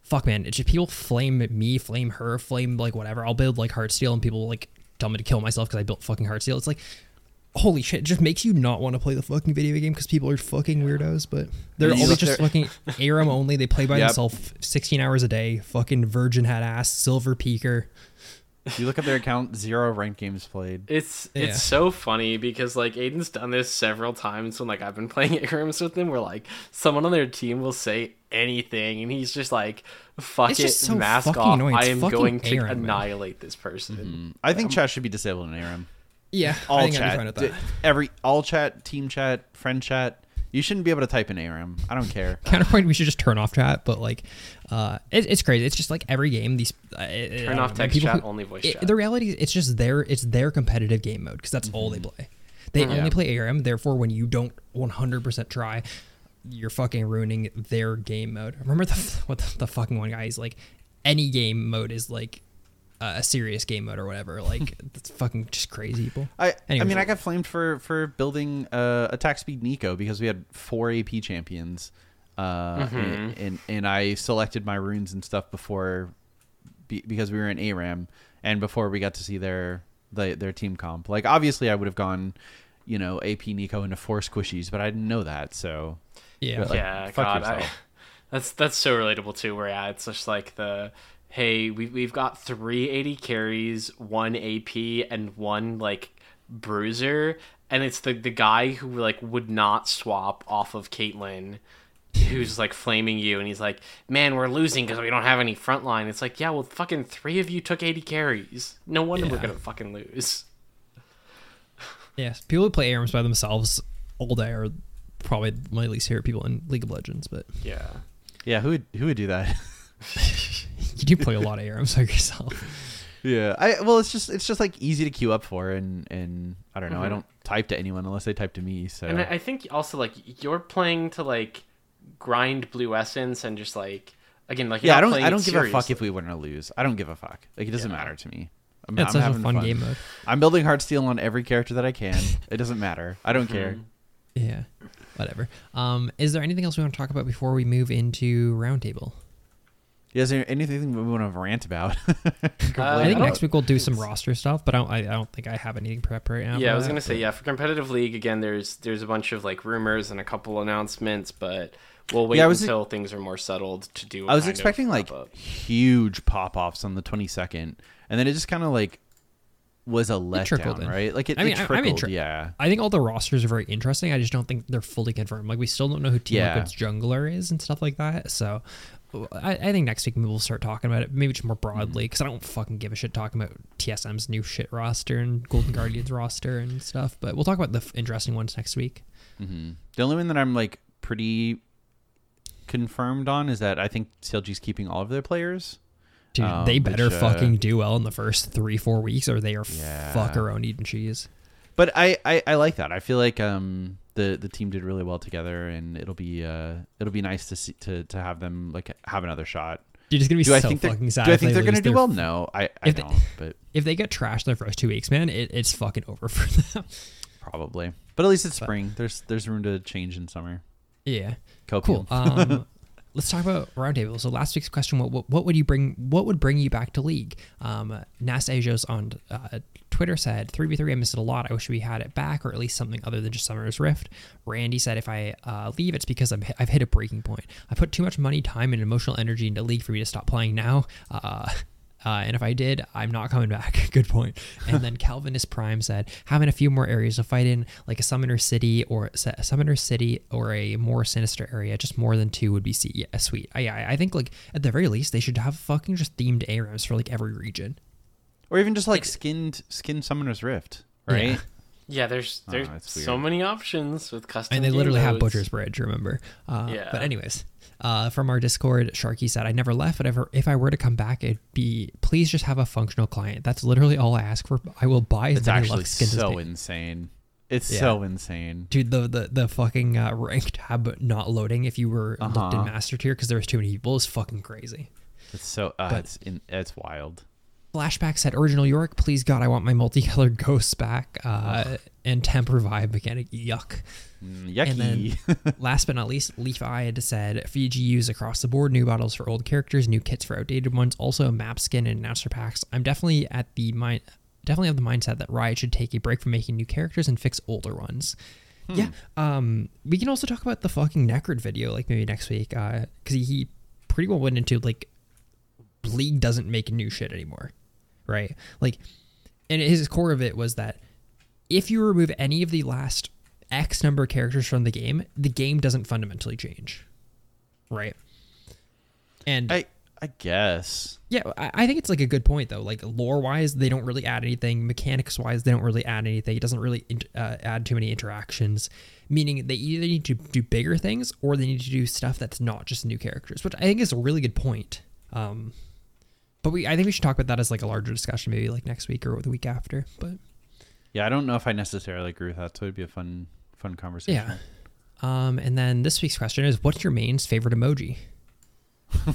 Speaker 2: fuck, man. It's just people flame me, flame her, flame like whatever. I'll build like Heartsteel, and people like tell me to kill myself because I built fucking Heartsteel. It's like, holy shit! It just makes you not want to play the fucking video game because people are fucking weirdos. But they're
Speaker 1: You
Speaker 2: always just
Speaker 1: there-
Speaker 2: fucking ARAM only. They play by
Speaker 1: Yep.
Speaker 2: themselves, sixteen hours a day. Fucking virgin hat ass, silver peaker.
Speaker 1: you look at their account, zero ranked games played.
Speaker 3: It's
Speaker 2: Yeah.
Speaker 3: it's so funny because like Aiden's done this several times when like I've been playing ARAMs with him where like someone on their team will say anything and he's just like fuck
Speaker 2: It's
Speaker 3: it
Speaker 2: just so
Speaker 3: mask
Speaker 2: fucking
Speaker 3: off
Speaker 2: annoying.
Speaker 3: I am
Speaker 2: fucking
Speaker 3: going to
Speaker 2: ARAM, man.
Speaker 3: annihilate this person. Mm-hmm.
Speaker 1: I think chat should be disabled in ARAM.
Speaker 2: Yeah,
Speaker 1: all
Speaker 2: I think I'd be
Speaker 1: chat,
Speaker 2: fine with
Speaker 1: D-
Speaker 2: that.
Speaker 1: every all chat, team chat, friend chat. You shouldn't be able to type in ARAM. I don't care.
Speaker 2: counterpoint we should just turn off chat but like uh it, it's crazy it's just like every game these uh, I- I
Speaker 3: Turn off
Speaker 2: know,
Speaker 3: text chat,
Speaker 2: who-
Speaker 3: only voice
Speaker 2: it-
Speaker 3: chat.
Speaker 2: the reality is it's just their it's their competitive game mode because that's all they play they
Speaker 1: Yeah.
Speaker 2: only play ARAM therefore when you don't 100% try you're fucking ruining their game mode remember the what the, the fucking one guy he's like any game mode is like uh, a serious game mode or whatever like it's fucking just crazy people
Speaker 1: I I
Speaker 2: Anyways.
Speaker 1: mean I got flamed for for building uh, attack speed Neeko because we had four AP champions, uh, and, and and I selected my runes and stuff before be, because we were in ARAM, and before we got to see their the, their team comp. Like obviously, I would have gone, you know, AP Neeko into four squishies, but I didn't know that. So
Speaker 2: Yeah.
Speaker 1: But, like,
Speaker 3: yeah,
Speaker 1: fuck
Speaker 3: God, I, that's that's so relatable too. Where yeah, it's just like the hey, we we've got three AD carries, one AP, and one like bruiser, and it's the the guy who like would not swap off of Caitlyn. Who's like flaming you, and he's like, "Man, we're losing because we don't have any front line." It's like, yeah, well, fucking three of you took AD carries. No wonder we're gonna fucking lose.
Speaker 2: Yes, people who play ARAMs by themselves all day are probably my least favorite people in League of Legends. But
Speaker 3: Yeah,
Speaker 1: yeah, who would who would do that?
Speaker 2: you do play a lot of ARAMs by yourself.
Speaker 1: yeah, I well, it's just it's just like easy to queue up for, and and I don't know, I don't type to anyone unless they type to me. So
Speaker 3: And I I think also like you're playing to like grind blue essence and just like again like
Speaker 1: yeah, I don't I don't give a fuck if we win or lose. I don't give a fuck. Like it doesn't
Speaker 3: Yeah.
Speaker 1: matter to me. I'm,
Speaker 2: It's
Speaker 1: I'm
Speaker 2: such a fun,
Speaker 1: fun
Speaker 2: game mode.
Speaker 1: I'm building Heartsteel on every character that I can. It doesn't matter. I don't care.
Speaker 2: Yeah, whatever. Um, is there anything else we want to talk about before we move into roundtable?
Speaker 1: Yeah, is there anything we want to rant about?
Speaker 3: Uh,
Speaker 2: I think next week we'll do some roster stuff, but I don't. I, I don't think I have anything prepped right now.
Speaker 3: Yeah, I was gonna say
Speaker 2: but-
Speaker 3: yeah for competitive league again. There's there's a bunch of like rumors and a couple announcements, but we'll wait
Speaker 1: Yeah, I was-
Speaker 3: until things are more settled to do. a
Speaker 1: I was
Speaker 3: kind of
Speaker 1: expecting like
Speaker 3: wrap-up.
Speaker 1: huge pop offs on the 22nd, and then it just kind of like was a
Speaker 2: trickled
Speaker 1: letdown,
Speaker 2: in.
Speaker 1: right? Like it,
Speaker 2: I mean,
Speaker 1: it
Speaker 2: I- I'm
Speaker 1: trickled.
Speaker 2: inter-
Speaker 1: yeah,
Speaker 2: I think all the rosters are very interesting. I just don't think they're fully confirmed. Like we still don't know who Team
Speaker 1: Yeah.
Speaker 2: Liquid's jungler is and stuff like that. So I, I think next week we'll start talking about it, maybe just more broadly, because I don't fucking give a shit talking about TSM's new shit roster and Golden Guardians roster and stuff. But we'll talk about the f- interesting ones next week.
Speaker 1: hmm the only one that I'm like pretty confirmed on is that I think CLG's keeping all of their players.
Speaker 2: Dude,
Speaker 1: Um,
Speaker 2: they better
Speaker 1: which, uh,
Speaker 2: fucking do well in the first three, four weeks, or they are
Speaker 1: Yeah.
Speaker 2: fuckaroni eating cheese.
Speaker 1: But I, I, I like that. I feel like um the the team did really well together, and it'll be uh it'll be nice to see to to have them like have another shot.
Speaker 2: Dude, it's gonna be
Speaker 1: Do I
Speaker 2: so
Speaker 1: think they're
Speaker 2: fucking sad.
Speaker 1: do I think
Speaker 2: they
Speaker 1: they're gonna do well? No, I I
Speaker 2: if they-
Speaker 1: don't. but
Speaker 2: If they get trashed their first two weeks, man, it, it's fucking over for them.
Speaker 1: probably. But at least it's spring. There's there's room to change in summer.
Speaker 2: yeah.
Speaker 1: Copium.
Speaker 2: Cool. Um, let's talk about roundtable. So last week's question: what, what what would you bring? What would bring you back to league? Um, Nas on uh, Twitter said three v three. I missed it a lot. I wish we had it back, or at least something other than just Summoner's Rift. Randy said if I uh, leave, it's because I'm, I've hit a breaking point. I put too much money, time, and emotional energy into league for me to stop playing now. Uh, uh, and if I did, I'm not coming back. Good point. And then Calvinist Prime said, having a few more areas to fight in, like a Summoner City or a Summoner City or a more sinister area, just more than two would be see- yeah, sweet. I, I I think like at the very least they should have fucking just themed ARAMs for like every region.
Speaker 1: or even just like skinned skinned Summoner's Rift, right?
Speaker 2: Yeah.
Speaker 3: yeah, there's
Speaker 1: Oh,
Speaker 3: there's
Speaker 1: that's
Speaker 3: so many options with custom.
Speaker 2: And they
Speaker 3: game
Speaker 2: literally have. Butcher's Bridge, remember? Uh,
Speaker 3: Yeah.
Speaker 2: But anyways, uh, from our Discord, Sharky said, "I never left, but ever if I were to come back, it'd be please just have a functional client. That's literally all I ask for. I will buy as
Speaker 1: It's
Speaker 2: many
Speaker 1: actually
Speaker 2: skins
Speaker 1: so insane. It's
Speaker 2: Yeah.
Speaker 1: so insane.
Speaker 2: Dude, the the, the fucking uh, ranked tab not loading if you were looked in
Speaker 1: Uh-huh.
Speaker 2: master tier because there was too many people is fucking crazy.
Speaker 1: It's so uh,
Speaker 2: But-
Speaker 1: it's in, it's wild.
Speaker 2: Flashback said, "Original Yorick, please God, I want my multicolored ghosts back." Uh, and temp revive mechanic, yuck.
Speaker 1: Mm,
Speaker 2: And then, last but not least, Leaf Eyed said VGUs across the board, new bottles for old characters, new kits for outdated ones, also map skin and announcer packs. I'm definitely at the mind, definitely have the mindset that Riot should take a break from making new characters and fix older ones. Yeah. Um. We can also talk about the fucking Necrit video, like maybe next week, uh, because he, he pretty well went into like League doesn't make new shit anymore, right? Like, and his core of it was that if you remove any of the last X number of characters from the game, the game doesn't fundamentally change, right? And
Speaker 1: I I guess.
Speaker 2: yeah, I, I think it's like a good point though. Like lore wise, they don't really add anything. Mechanics wise, they don't really add anything. It doesn't really uh, add too many interactions. Meaning they either need to do bigger things or they need to do stuff that's not just new characters, which I think is a really good point. Um, but we, I think we should talk about that as like a larger discussion, maybe like next week or the week after. But
Speaker 1: Yeah, I don't know if I necessarily agree with that. So it'd be a fun fun conversation.
Speaker 2: yeah. Um, and then this week's question is, what's your main's favorite emoji?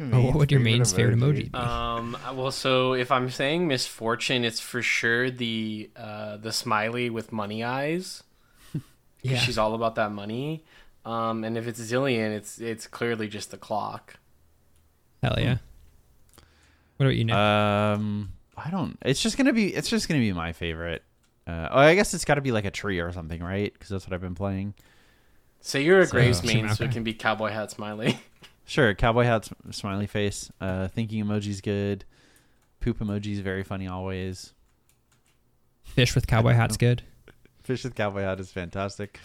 Speaker 2: Oh, what would your main's favorite emoji be?
Speaker 3: Um. Well, so if I'm saying Miss Fortune, it's for sure the uh the smiley with money eyes.
Speaker 2: yeah.
Speaker 3: She's all about that money. Um. And if it's Zilean, it's it's clearly just the clock.
Speaker 2: Hell yeah. What about you, Nick?
Speaker 1: Um, I don't. It's just gonna be. It's just gonna be my favorite. Uh, oh, I guess it's got to be like a tree or something, right? Because that's what I've been playing.
Speaker 3: So you're a
Speaker 2: So,
Speaker 3: Graves main, so it can be Cowboy Hat Smiley.
Speaker 1: Sure, cowboy hat, smiley face. Uh, thinking emoji's good. Poop emoji's very funny always.
Speaker 2: Fish with cowboy hat's good.
Speaker 1: Fish with cowboy hat is fantastic.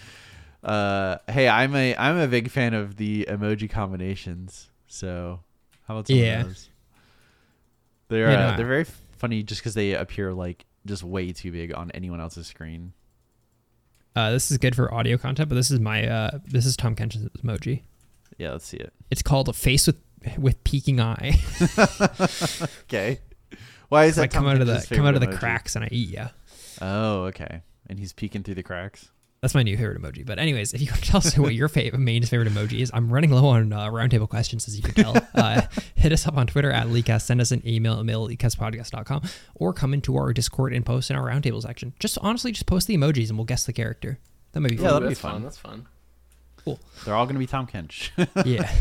Speaker 1: Uh, hey, I'm a I'm a big fan of the emoji combinations. So, how about some
Speaker 2: Yeah.
Speaker 1: of those? They're
Speaker 2: Yeah,
Speaker 1: uh, they're very funny just because they appear like just way too big on anyone else's screen.
Speaker 2: Uh, this is good for audio content, but this is my uh, this is Tahm Kench's emoji.
Speaker 1: Yeah, let's see it.
Speaker 2: It's called a face with with peeking eye.
Speaker 1: Okay. Why is that?
Speaker 2: I come
Speaker 1: Tom
Speaker 2: out of the
Speaker 1: Hanks's
Speaker 2: come out of the
Speaker 1: favorite emoji?
Speaker 2: cracks and I eat ya.
Speaker 1: Oh, okay. And he's peeking through the cracks.
Speaker 2: That's my new favorite emoji. But anyways, if you want to tell us what your favorite main favorite emoji is, I'm running low on uh, roundtable questions, as you can tell. uh, hit us up on Twitter at Leakcast. Send us an email, mail at leakcastpodcast.com, or come into our Discord and post in our roundtable section. Just honestly, just post the emojis and we'll guess the character. That might be
Speaker 1: Yeah,
Speaker 2: fun.
Speaker 1: that'd be
Speaker 3: that's
Speaker 1: fun.
Speaker 3: That's fun. Cool.
Speaker 1: They're all gonna be Tahm Kench.
Speaker 2: yeah.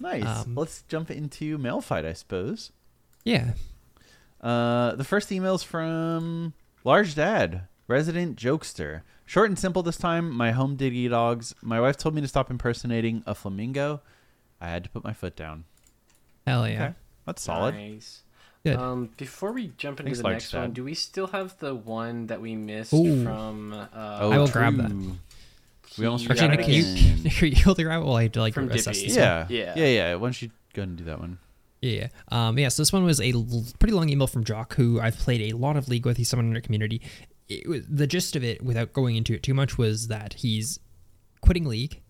Speaker 1: nice.
Speaker 2: Um,
Speaker 1: Let's jump into mail fight, I suppose.
Speaker 2: Yeah.
Speaker 1: Uh, the first email is from Large Dad, resident jokester. Short and simple this time. My home diggy dogs. My wife told me to stop impersonating a flamingo. I had to put my foot down.
Speaker 2: Hell yeah.
Speaker 1: Okay, that's solid.
Speaker 3: Nice.
Speaker 2: Good.
Speaker 3: Um, before we jump into
Speaker 1: Thanks,
Speaker 3: the
Speaker 1: Large
Speaker 3: next one, do we still have the one that we missed
Speaker 2: Ooh.
Speaker 3: from? Uh,
Speaker 2: I will grab that.
Speaker 1: We almost forgot
Speaker 2: Actually,
Speaker 1: it
Speaker 2: can you,
Speaker 1: again.
Speaker 2: You able to grab it while I like
Speaker 3: From
Speaker 2: assess
Speaker 3: Dippy.
Speaker 2: this one?
Speaker 1: Yeah.
Speaker 3: Yeah.
Speaker 1: Yeah. Yeah. Why don't you go ahead and do that one?
Speaker 2: Yeah. Um, yeah. So this one was a l- pretty long email from Jock, who I've played a lot of League with. He's someone in our community. Was, the gist of it, without going into it too much, was that he's quitting League.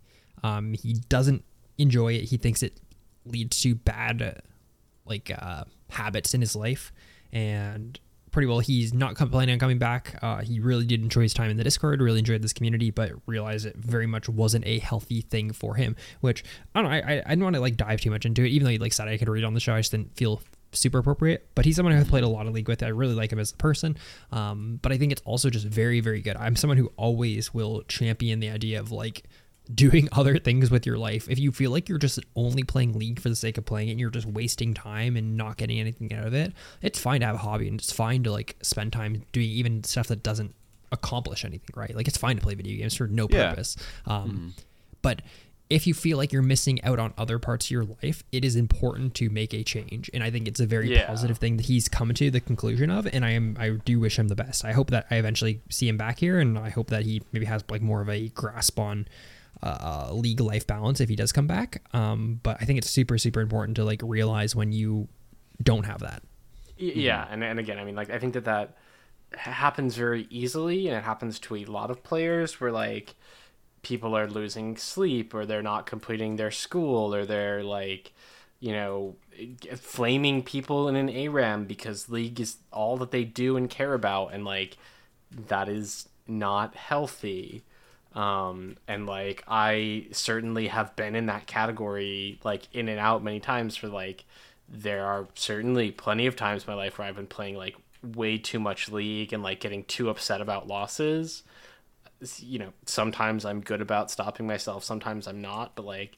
Speaker 2: Um, he doesn't enjoy it. He thinks it leads to bad, uh, like, uh, habits in his life, and pretty well he's not com- planning on coming back. Uh, he really did enjoy his time in the Discord, really enjoyed this community, but realized it very much wasn't a healthy thing for him. Which I don't know. I I, I didn't want to like dive too much into it, even though he like said I could read on the show. I just didn't feel super appropriate. But he's someone who I've played a lot of League with. I really like him as a person. Um, but I think it's also just very very good. I'm someone who always will champion the idea of like doing other things with your life. If you feel like you're just only playing League for the sake of playing it and you're just wasting time and not getting anything out of it, it's fine to have a hobby and it's fine to like spend time doing even stuff that doesn't accomplish anything, right? Like it's fine to play video games for no
Speaker 1: Yeah.
Speaker 2: purpose. Um, But if you feel like you're missing out on other parts of your life, it is important to make a change. And I think it's a very
Speaker 3: Yeah.
Speaker 2: positive thing that he's come to the conclusion of. And I am I do wish him the best. I hope that I eventually see him back here, and I hope that he maybe has like more of a grasp on uh, league life balance if he does come back. Um, but I think it's super super important to like realize when you don't have that.
Speaker 3: Y- Yeah, and and again, I mean, like I think that that happens very easily, and it happens to a lot of players where like people are losing sleep, or they're not completing their school, or they're like, you know, flaming people in an ARAM because League is all that they do and care about, and like that is not healthy. Um, and like I certainly have been in that category, like in and out many times for like there are certainly plenty of times in my life where I've been playing like way too much league and like getting too upset about losses. You know, sometimes I'm good about stopping myself, sometimes I'm not, but like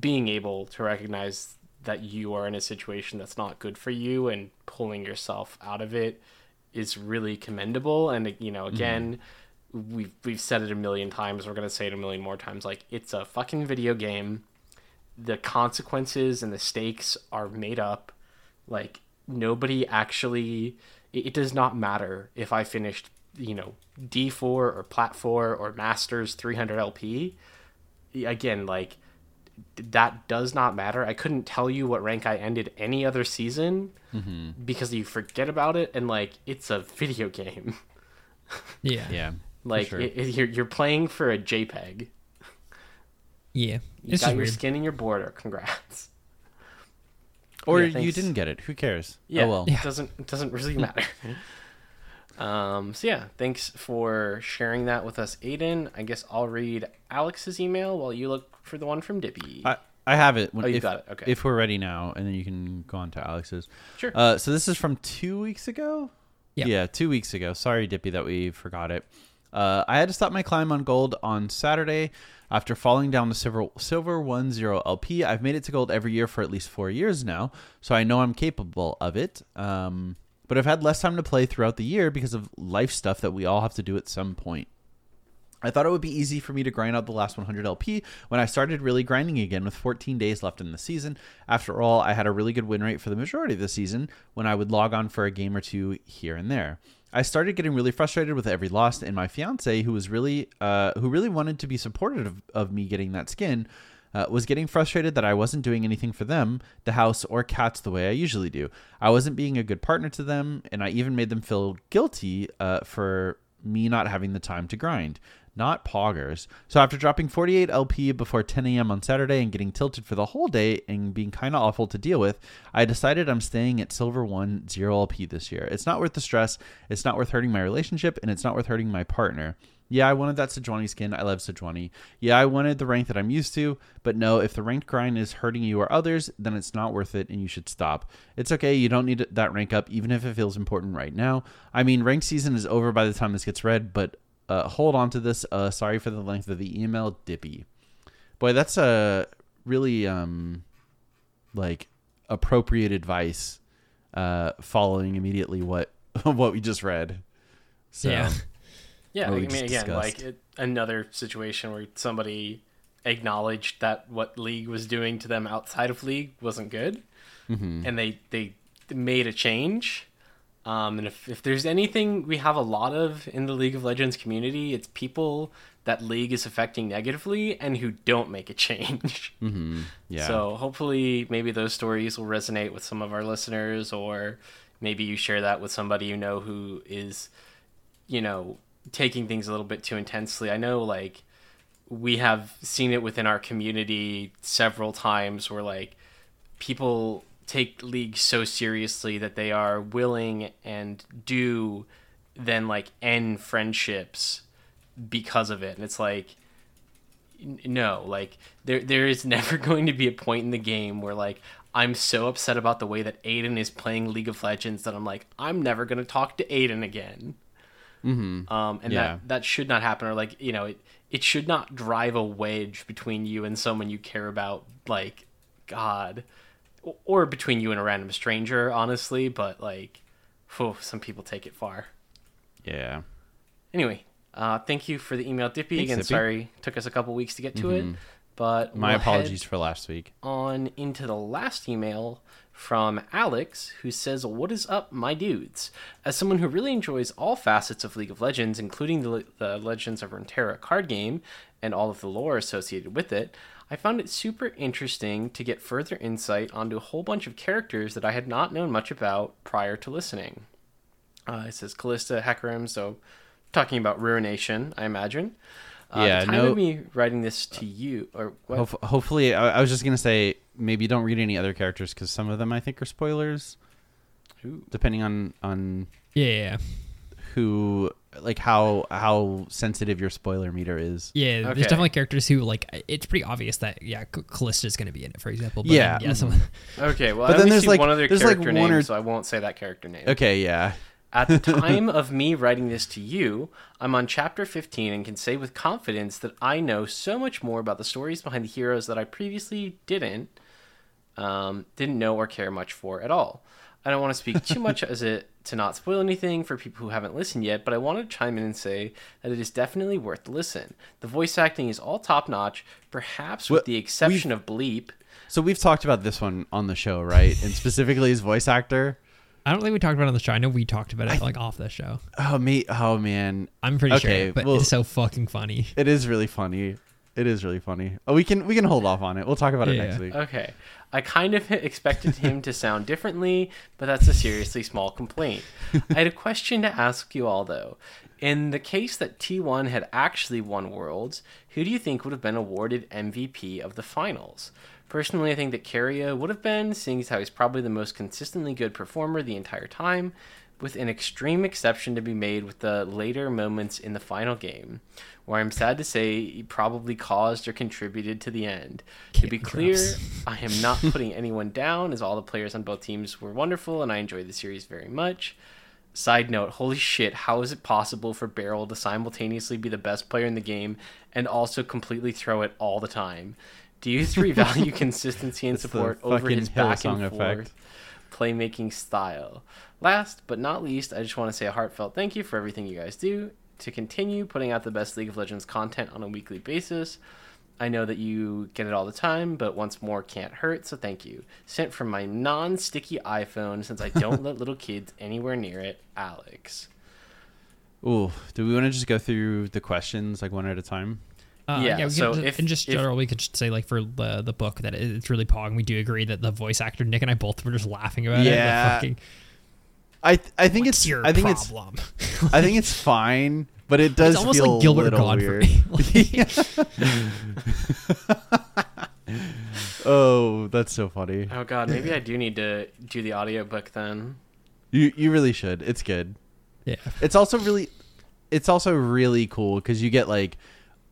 Speaker 3: being able to recognize that you are in a situation that's not good for you and pulling yourself out of it is really commendable. And you know mm-hmm. again we've we've said it a million times we're going to say it a million more times like it's a fucking video game. The consequences and the stakes are made up. Like nobody actually it, it does not matter if i finished you know d4 or plat 4 or masters 300 lp again like that does not matter i couldn't tell you what rank i ended any other season mm-hmm. because you forget about it and like it's a video game
Speaker 2: Yeah.
Speaker 1: Yeah.
Speaker 3: like
Speaker 1: sure.
Speaker 3: it, it- you're, you're playing for a jpeg
Speaker 2: Yeah.
Speaker 3: you
Speaker 2: It's
Speaker 3: got your
Speaker 2: weird.
Speaker 3: skin in your border congrats
Speaker 1: or
Speaker 3: Yeah,
Speaker 1: you didn't get it. Who cares?
Speaker 3: Oh, yeah,
Speaker 1: Oh well.
Speaker 3: it doesn't it doesn't really matter. um, so yeah, thanks for sharing that with us, Aiden. I guess I'll read Alex's email while you look for the one from Dippy.
Speaker 1: I, I have it. When,
Speaker 3: Oh, you
Speaker 1: if,
Speaker 3: got it. Okay.
Speaker 1: If we're ready now, and then you can go on to Alex's.
Speaker 3: Sure.
Speaker 1: Uh, so this is from two weeks ago.
Speaker 2: Yeah.
Speaker 1: Yeah, two weeks ago. Sorry, Dippy, that we forgot it. Uh, I had to stop my climb on gold on Saturday after falling down to silver silver one zero LP. I've made it to gold every year for at least four years now, so I know I'm capable of it. Um, but I've had less time to play throughout the year because of life stuff that we all have to do at some point. I thought it would be easy for me to grind out the last 100 LP when I started really grinding again with 14 days left in the season. After all, I had a really good win rate for the majority of the season when I would log on for a game or two here and there. I started getting really frustrated with every loss, and my fiance, who was really, uh, who really wanted to be supportive of, of me getting that skin, uh, was getting frustrated that I wasn't doing anything for them, the house, or cats the way I usually do. I wasn't being a good partner to them, and I even made them feel guilty uh, for me not having the time to grind. Not poggers. So after dropping 48 LP before 10 a.m. on Saturday and getting tilted for the whole day and being kind of awful to deal with, I decided I'm staying at Silver 1 0 LP this year. It's not worth the stress, it's not worth hurting my relationship, and it's not worth hurting my partner. Yeah, I wanted that Sejuani skin. I love Sejuani. Yeah, I wanted the rank that I'm used to, but no, if the ranked grind is hurting you or others, then it's not worth it and you should stop. It's okay, you don't need that rank up, even if it feels important right now. I mean, rank season is over by the time this gets read, but uh, hold on to this. Uh, sorry for the length of the email, Dippy. Boy, that's a really um, like appropriate advice. Uh, following immediately what what we just read. So,
Speaker 2: Yeah.
Speaker 3: Yeah, I mean, again,
Speaker 1: discussed.
Speaker 3: like it, another situation where somebody acknowledged that what League was doing to them outside of League wasn't good,
Speaker 1: Mm-hmm.
Speaker 3: and they they made a change. Um, and if, if there's anything we have a lot of in the League of Legends community, it's people that League is affecting negatively and who don't make a change.
Speaker 1: yeah.
Speaker 3: So hopefully, maybe those stories will resonate with some of our listeners, or maybe you share that with somebody you know who is, you know, taking things a little bit too intensely. I know, like, we have seen it within our community several times where, like, people take league so seriously that they are willing and do then like end friendships because of it and it's like no like there there is never going to be a point in the game where like I'm so upset about the way that Aiden is playing League of Legends that I'm like I'm never going to talk to Aiden again. Mm-hmm. Um, and
Speaker 1: Yeah.
Speaker 3: that that should not happen, or like you know, it it should not drive a wedge between you and someone you care about, like God, or between you and a random stranger, honestly. But like, phew, some people take it far.
Speaker 1: yeah.
Speaker 3: Anyway, uh, thank you for the email, Dippy.
Speaker 1: Thanks,
Speaker 3: Again, sorry took us a couple weeks to get to it, but
Speaker 1: My
Speaker 3: we'll
Speaker 1: apologies for last week.
Speaker 3: on into the last email from Alex, who says, What is up, my dudes? As someone who really enjoys all facets of League of Legends, including the, the Legends of Runeterra card game and all of the lore associated with it, I found it super interesting to get further insight onto a whole bunch of characters that I had not known much about prior to listening. Uh, it says Kalista, Hecarim, so talking about Ruination, I imagine. Uh,
Speaker 1: Yeah,
Speaker 3: the time
Speaker 1: no-
Speaker 3: of me writing this to you, or what?
Speaker 1: Hof- hopefully, I, I was just gonna say maybe don't read any other characters because some of them I think are spoilers,
Speaker 3: Ooh.
Speaker 1: depending on on
Speaker 2: Yeah, yeah, yeah.
Speaker 1: who like how how sensitive your spoiler meter is.
Speaker 2: Yeah,
Speaker 3: Okay.
Speaker 2: there's definitely characters who like it's pretty obvious that yeah, C- Kalista is going to be in it, for example. But
Speaker 1: Yeah.
Speaker 2: then, yeah. Some,
Speaker 3: Okay, well,
Speaker 1: But
Speaker 3: I
Speaker 1: then
Speaker 3: only
Speaker 1: there's,
Speaker 3: see
Speaker 1: like-
Speaker 3: one other
Speaker 1: there's, like,
Speaker 3: character
Speaker 1: one
Speaker 3: name,
Speaker 1: or-
Speaker 3: so I won't say that character name.
Speaker 1: Okay, yeah.
Speaker 3: At the time of me writing this to you, I'm on chapter 15 and can say with confidence that I know so much more about the stories behind the heroes that I previously didn't um, didn't know or care much for at all. I don't want to speak too much as it to not spoil anything for people who haven't listened yet, but I want to chime in and say that it is definitely worth the listen. The voice acting is all top notch, perhaps with
Speaker 1: Well,
Speaker 3: the exception of Bleep.
Speaker 1: So we've talked about this one on the show, right? And specifically his voice actor.
Speaker 2: I don't think we talked about it on the show. I know we talked about it like off the show.
Speaker 1: Oh me, oh man,
Speaker 2: I'm pretty
Speaker 1: Okay,
Speaker 2: sure, but
Speaker 1: well-
Speaker 2: it's so fucking funny.
Speaker 1: it is really funny. It is really funny. Oh, we can we can hold off on it. We'll talk about it
Speaker 2: Yeah,
Speaker 1: next week.
Speaker 3: Okay. I kind of expected him to sound differently, but that's a seriously small complaint. I had a question to ask you all, though. In the case that T1 had actually won Worlds, who do you think would have been awarded MVP of the finals? Personally, I think that Keria would have been, seeing as how he's probably the most consistently good performer the entire time, with an extreme exception to be made with the later moments in the final game, where I'm sad to say he probably caused or contributed to the end. To be clear. I am not putting anyone down, as all the players on both teams were wonderful and I enjoyed the series very much. Side note, holy shit, how is it possible for Beryl to simultaneously be the best player in the game and also completely throw it all the time? Do you three value consistency and support over his back and forth
Speaker 1: effect.
Speaker 3: playmaking style? Last but not least, I just want to say a heartfelt thank you for everything you guys do to continue putting out the best League of Legends content on a weekly basis. I know that you get it all the time, but once more can't hurt, so thank you. Sent from my non sticky iPhone since I don't let little kids anywhere near it, Alex.
Speaker 1: Ooh, do we want to just go through the questions like one at a time?
Speaker 2: Uh,
Speaker 3: Yeah,
Speaker 2: we
Speaker 3: so
Speaker 2: just,
Speaker 3: if-
Speaker 2: in just
Speaker 3: if-
Speaker 2: general, we could just say like for the the book that it's really pog. We do agree that the voice actor Nick and I both were just laughing about it.
Speaker 1: Yeah.
Speaker 2: The fucking,
Speaker 1: I th- I think
Speaker 2: What's
Speaker 1: it's
Speaker 2: your
Speaker 1: I think
Speaker 2: problem?
Speaker 1: it's I think it's fine, but it does
Speaker 2: it's almost
Speaker 1: feel
Speaker 2: like Gilbert
Speaker 1: a little
Speaker 2: Godfrey.
Speaker 1: weird. oh, that's so funny.
Speaker 3: Oh god, maybe I do need to do the audiobook then.
Speaker 1: You you really should. It's good.
Speaker 2: yeah.
Speaker 1: It's also really it's also really cool because you get like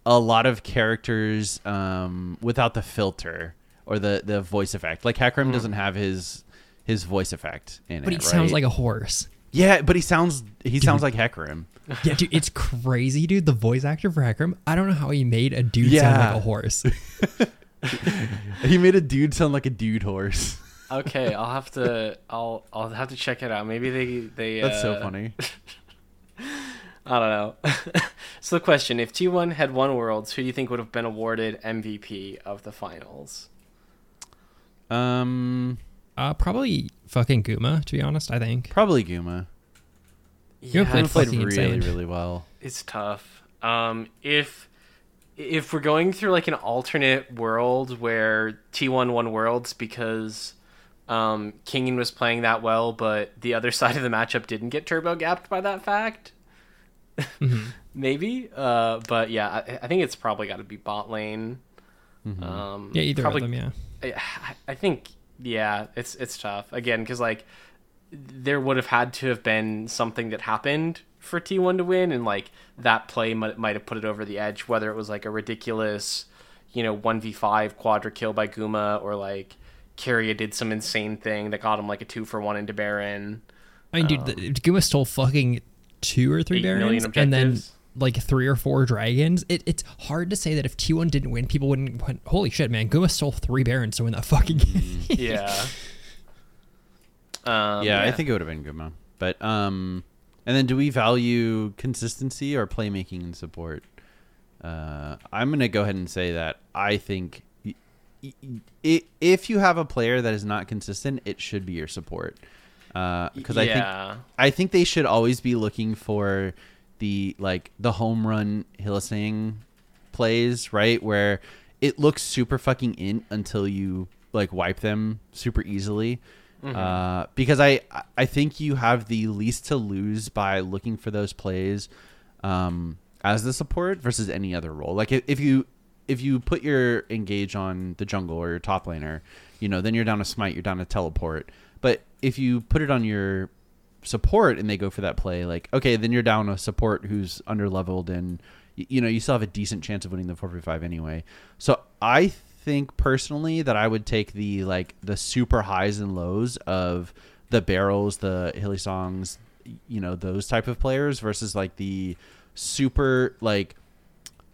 Speaker 1: a lot of characters um, without the filter or the the voice effect. Like Hecarim doesn't have his his voice effect in
Speaker 2: But
Speaker 1: it.
Speaker 2: But he sounds like a horse.
Speaker 1: yeah, but he sounds he sounds like Hecarim.
Speaker 2: Yeah, dude, it's crazy, dude. The voice actor for Hecarim, I don't know how he made a dude sound like a horse.
Speaker 1: he made a dude sound like a dude horse.
Speaker 3: Okay, I'll have to I'll I'll have to check it out. Maybe they they
Speaker 1: That's so
Speaker 3: uh,
Speaker 1: funny.
Speaker 3: I don't know. so the question, if T1 had won Worlds, who do you think would have been awarded MVP of the finals?
Speaker 1: Um,
Speaker 2: Uh, probably fucking Guma, to be honest. I think.
Speaker 1: probably Guma.
Speaker 2: You
Speaker 3: Yeah,
Speaker 2: played
Speaker 1: Guma played
Speaker 2: fucking
Speaker 1: really
Speaker 2: insane.
Speaker 1: really well.
Speaker 3: it's tough. Um, if if we're going through like an alternate world where T1 won Worlds because um, Kingen was playing that well, but the other side of the matchup didn't get turbo gapped by that fact,
Speaker 2: Mm-hmm.
Speaker 3: maybe. Uh, but yeah, I, I think it's probably got to be bot lane.
Speaker 1: Mm-hmm.
Speaker 3: Um,
Speaker 2: Yeah, either
Speaker 3: probably,
Speaker 2: of them. Yeah.
Speaker 3: I, I think yeah, it's it's tough again because like there would have had to have been something that happened for T1 to win, and like that play might might have put it over the edge. Whether it was like a ridiculous, you know, one v five quadra kill by Guma, or like Keria did some insane thing that got him like a two for one into Baron.
Speaker 2: I mean, dude, the, Guma stole fucking two or three
Speaker 3: Eight million
Speaker 2: barons, and then like three or four dragons. It, it's hard to say that if T1 didn't win, people wouldn't. went, Holy shit, man! Guma stole three barons to win that fucking game.
Speaker 3: Yeah. um,
Speaker 1: yeah, I think it would have been Guma. But um, and then do we value consistency or playmaking and support? Uh, I'm gonna go ahead and say that I think y- y- y- if you have a player that is not consistent, it should be your support. Because I think I think they should always be looking for the like the home run Hylissang plays, right? Where it looks super fucking in until you like wipe them super easily. Uh, because I I think you have the least to lose by looking for those plays um, as the support versus any other role. Like if, if you if you put your engage on the jungle or your top laner, you know, then you're down to smite, you're down to teleport. But if you put it on your support and they go for that play, like okay, then you're down a support who's under leveled and you know you still have a decent chance of winning the four v five anyway. So I think personally that I would take the like the super highs and lows of the Beryls, the Hylissangs, you know those type of players versus like the super like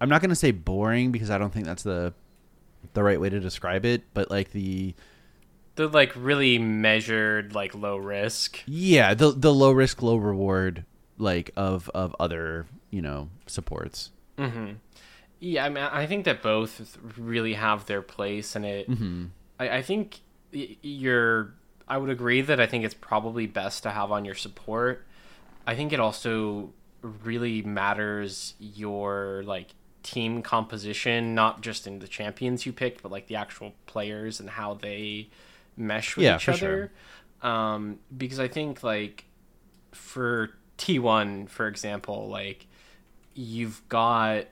Speaker 1: I'm not gonna say boring because I don't think that's the the right way to describe it, but like the
Speaker 3: The like really measured, like low risk.
Speaker 1: Yeah, the the low risk, low reward, like of of other you know supports.
Speaker 3: Yeah, I mean, I think that both really have their place, and it.
Speaker 1: Mm-hmm.
Speaker 3: I, I think you're. I would agree that I think it's probably best to have on your support. I think it also really matters your like team composition, not just in the champions you picked, but like the actual players and how they mesh with
Speaker 1: Yeah,
Speaker 3: each other. Um, because I think like for T1, for example, like you've got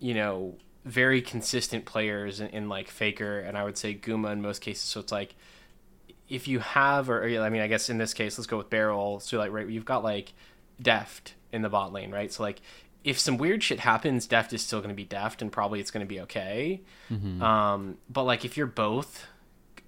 Speaker 3: you know very consistent players in, in like Faker and I would say Guma in most cases. So it's like if you have, or, or I mean, I guess in this case, let's go with Beryl. So like, right, you've got like Deft in the bot lane, right? So like, if some weird shit happens, Deft is still going to be Deft, and probably it's going to be okay. Um, but like, if you're both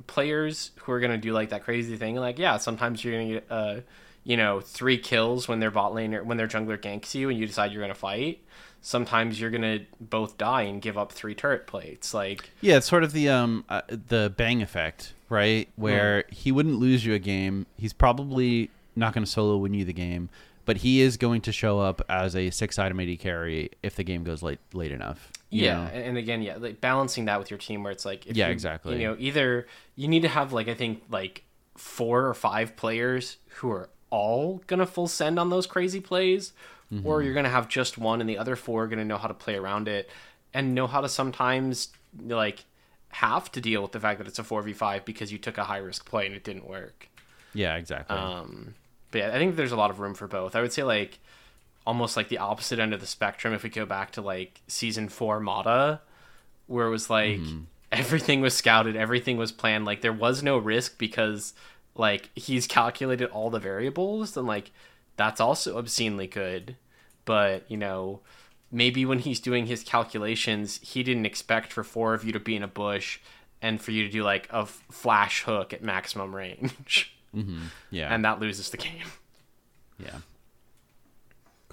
Speaker 3: players who are going to do like that crazy thing, like yeah, sometimes you're going to get uh, you know, three kills when their bot laner when their jungler ganks you and you decide you're gonna fight. Sometimes you're gonna both die and give up three turret plates. Like
Speaker 1: Yeah, it's sort of the um uh, the bang effect, right? Where he wouldn't lose you a game. He's probably not going to solo win you the game, but he is going to show up as a six item AD carry if the game goes late late enough.
Speaker 3: Yeah,
Speaker 1: know?
Speaker 3: and again, yeah, like balancing that with your team where it's like, if
Speaker 1: Yeah,
Speaker 3: you-
Speaker 1: exactly.
Speaker 3: You know, either you need to have like I think like four or five players who are all gonna full send on those crazy plays,
Speaker 1: Mm-hmm.
Speaker 3: or you're gonna have just one and the other four are gonna know how to play around it and know how to sometimes like have to deal with the fact that it's a four v five because you took a high risk play and it didn't work.
Speaker 1: yeah, exactly.
Speaker 3: Um, but yeah, I think there's a lot of room for both. I would say like almost like the opposite end of the spectrum if we go back to like season four Mata, where it was like mm-hmm. everything was scouted, everything was planned. Like there was no risk because like he's calculated all the variables and like that's also obscenely good. But you know, maybe when he's doing his calculations, he didn't expect for four of you to be in a bush and for you to do like a f- flash hook at maximum range. Mm-hmm.
Speaker 1: yeah,
Speaker 3: and that loses the game.
Speaker 1: yeah.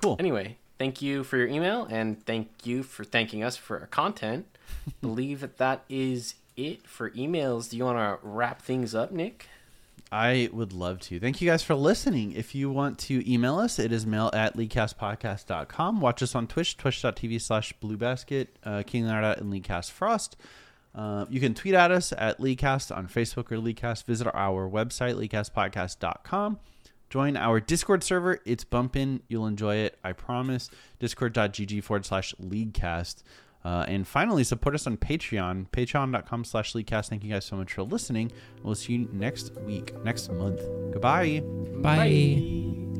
Speaker 1: Cool.
Speaker 3: Anyway, thank you for your email and thank you for thanking us for our content. Believe that that is it for emails. Do you want to wrap things up, Nick?
Speaker 1: I would love to. Thank you guys for listening. If you want to email us, it is mail at leaguecastpodcast.com. Watch us on Twitch, twitch.tv slash bluebasket, uh, King Leonard and Leaguecast Frost. Uh, you can tweet at us at Leaguecast on Facebook or Leaguecast. Visit our website, leaguecastpodcast.com. Join our Discord server. It's bumping. You'll enjoy it. I promise. Discord.gg forward slash Leaguecast. Uh, and finally, support us on Patreon, patreon.com slash Leaguecast. Thank you guys so much for listening. We'll see you next week, next month. Goodbye.
Speaker 2: Bye.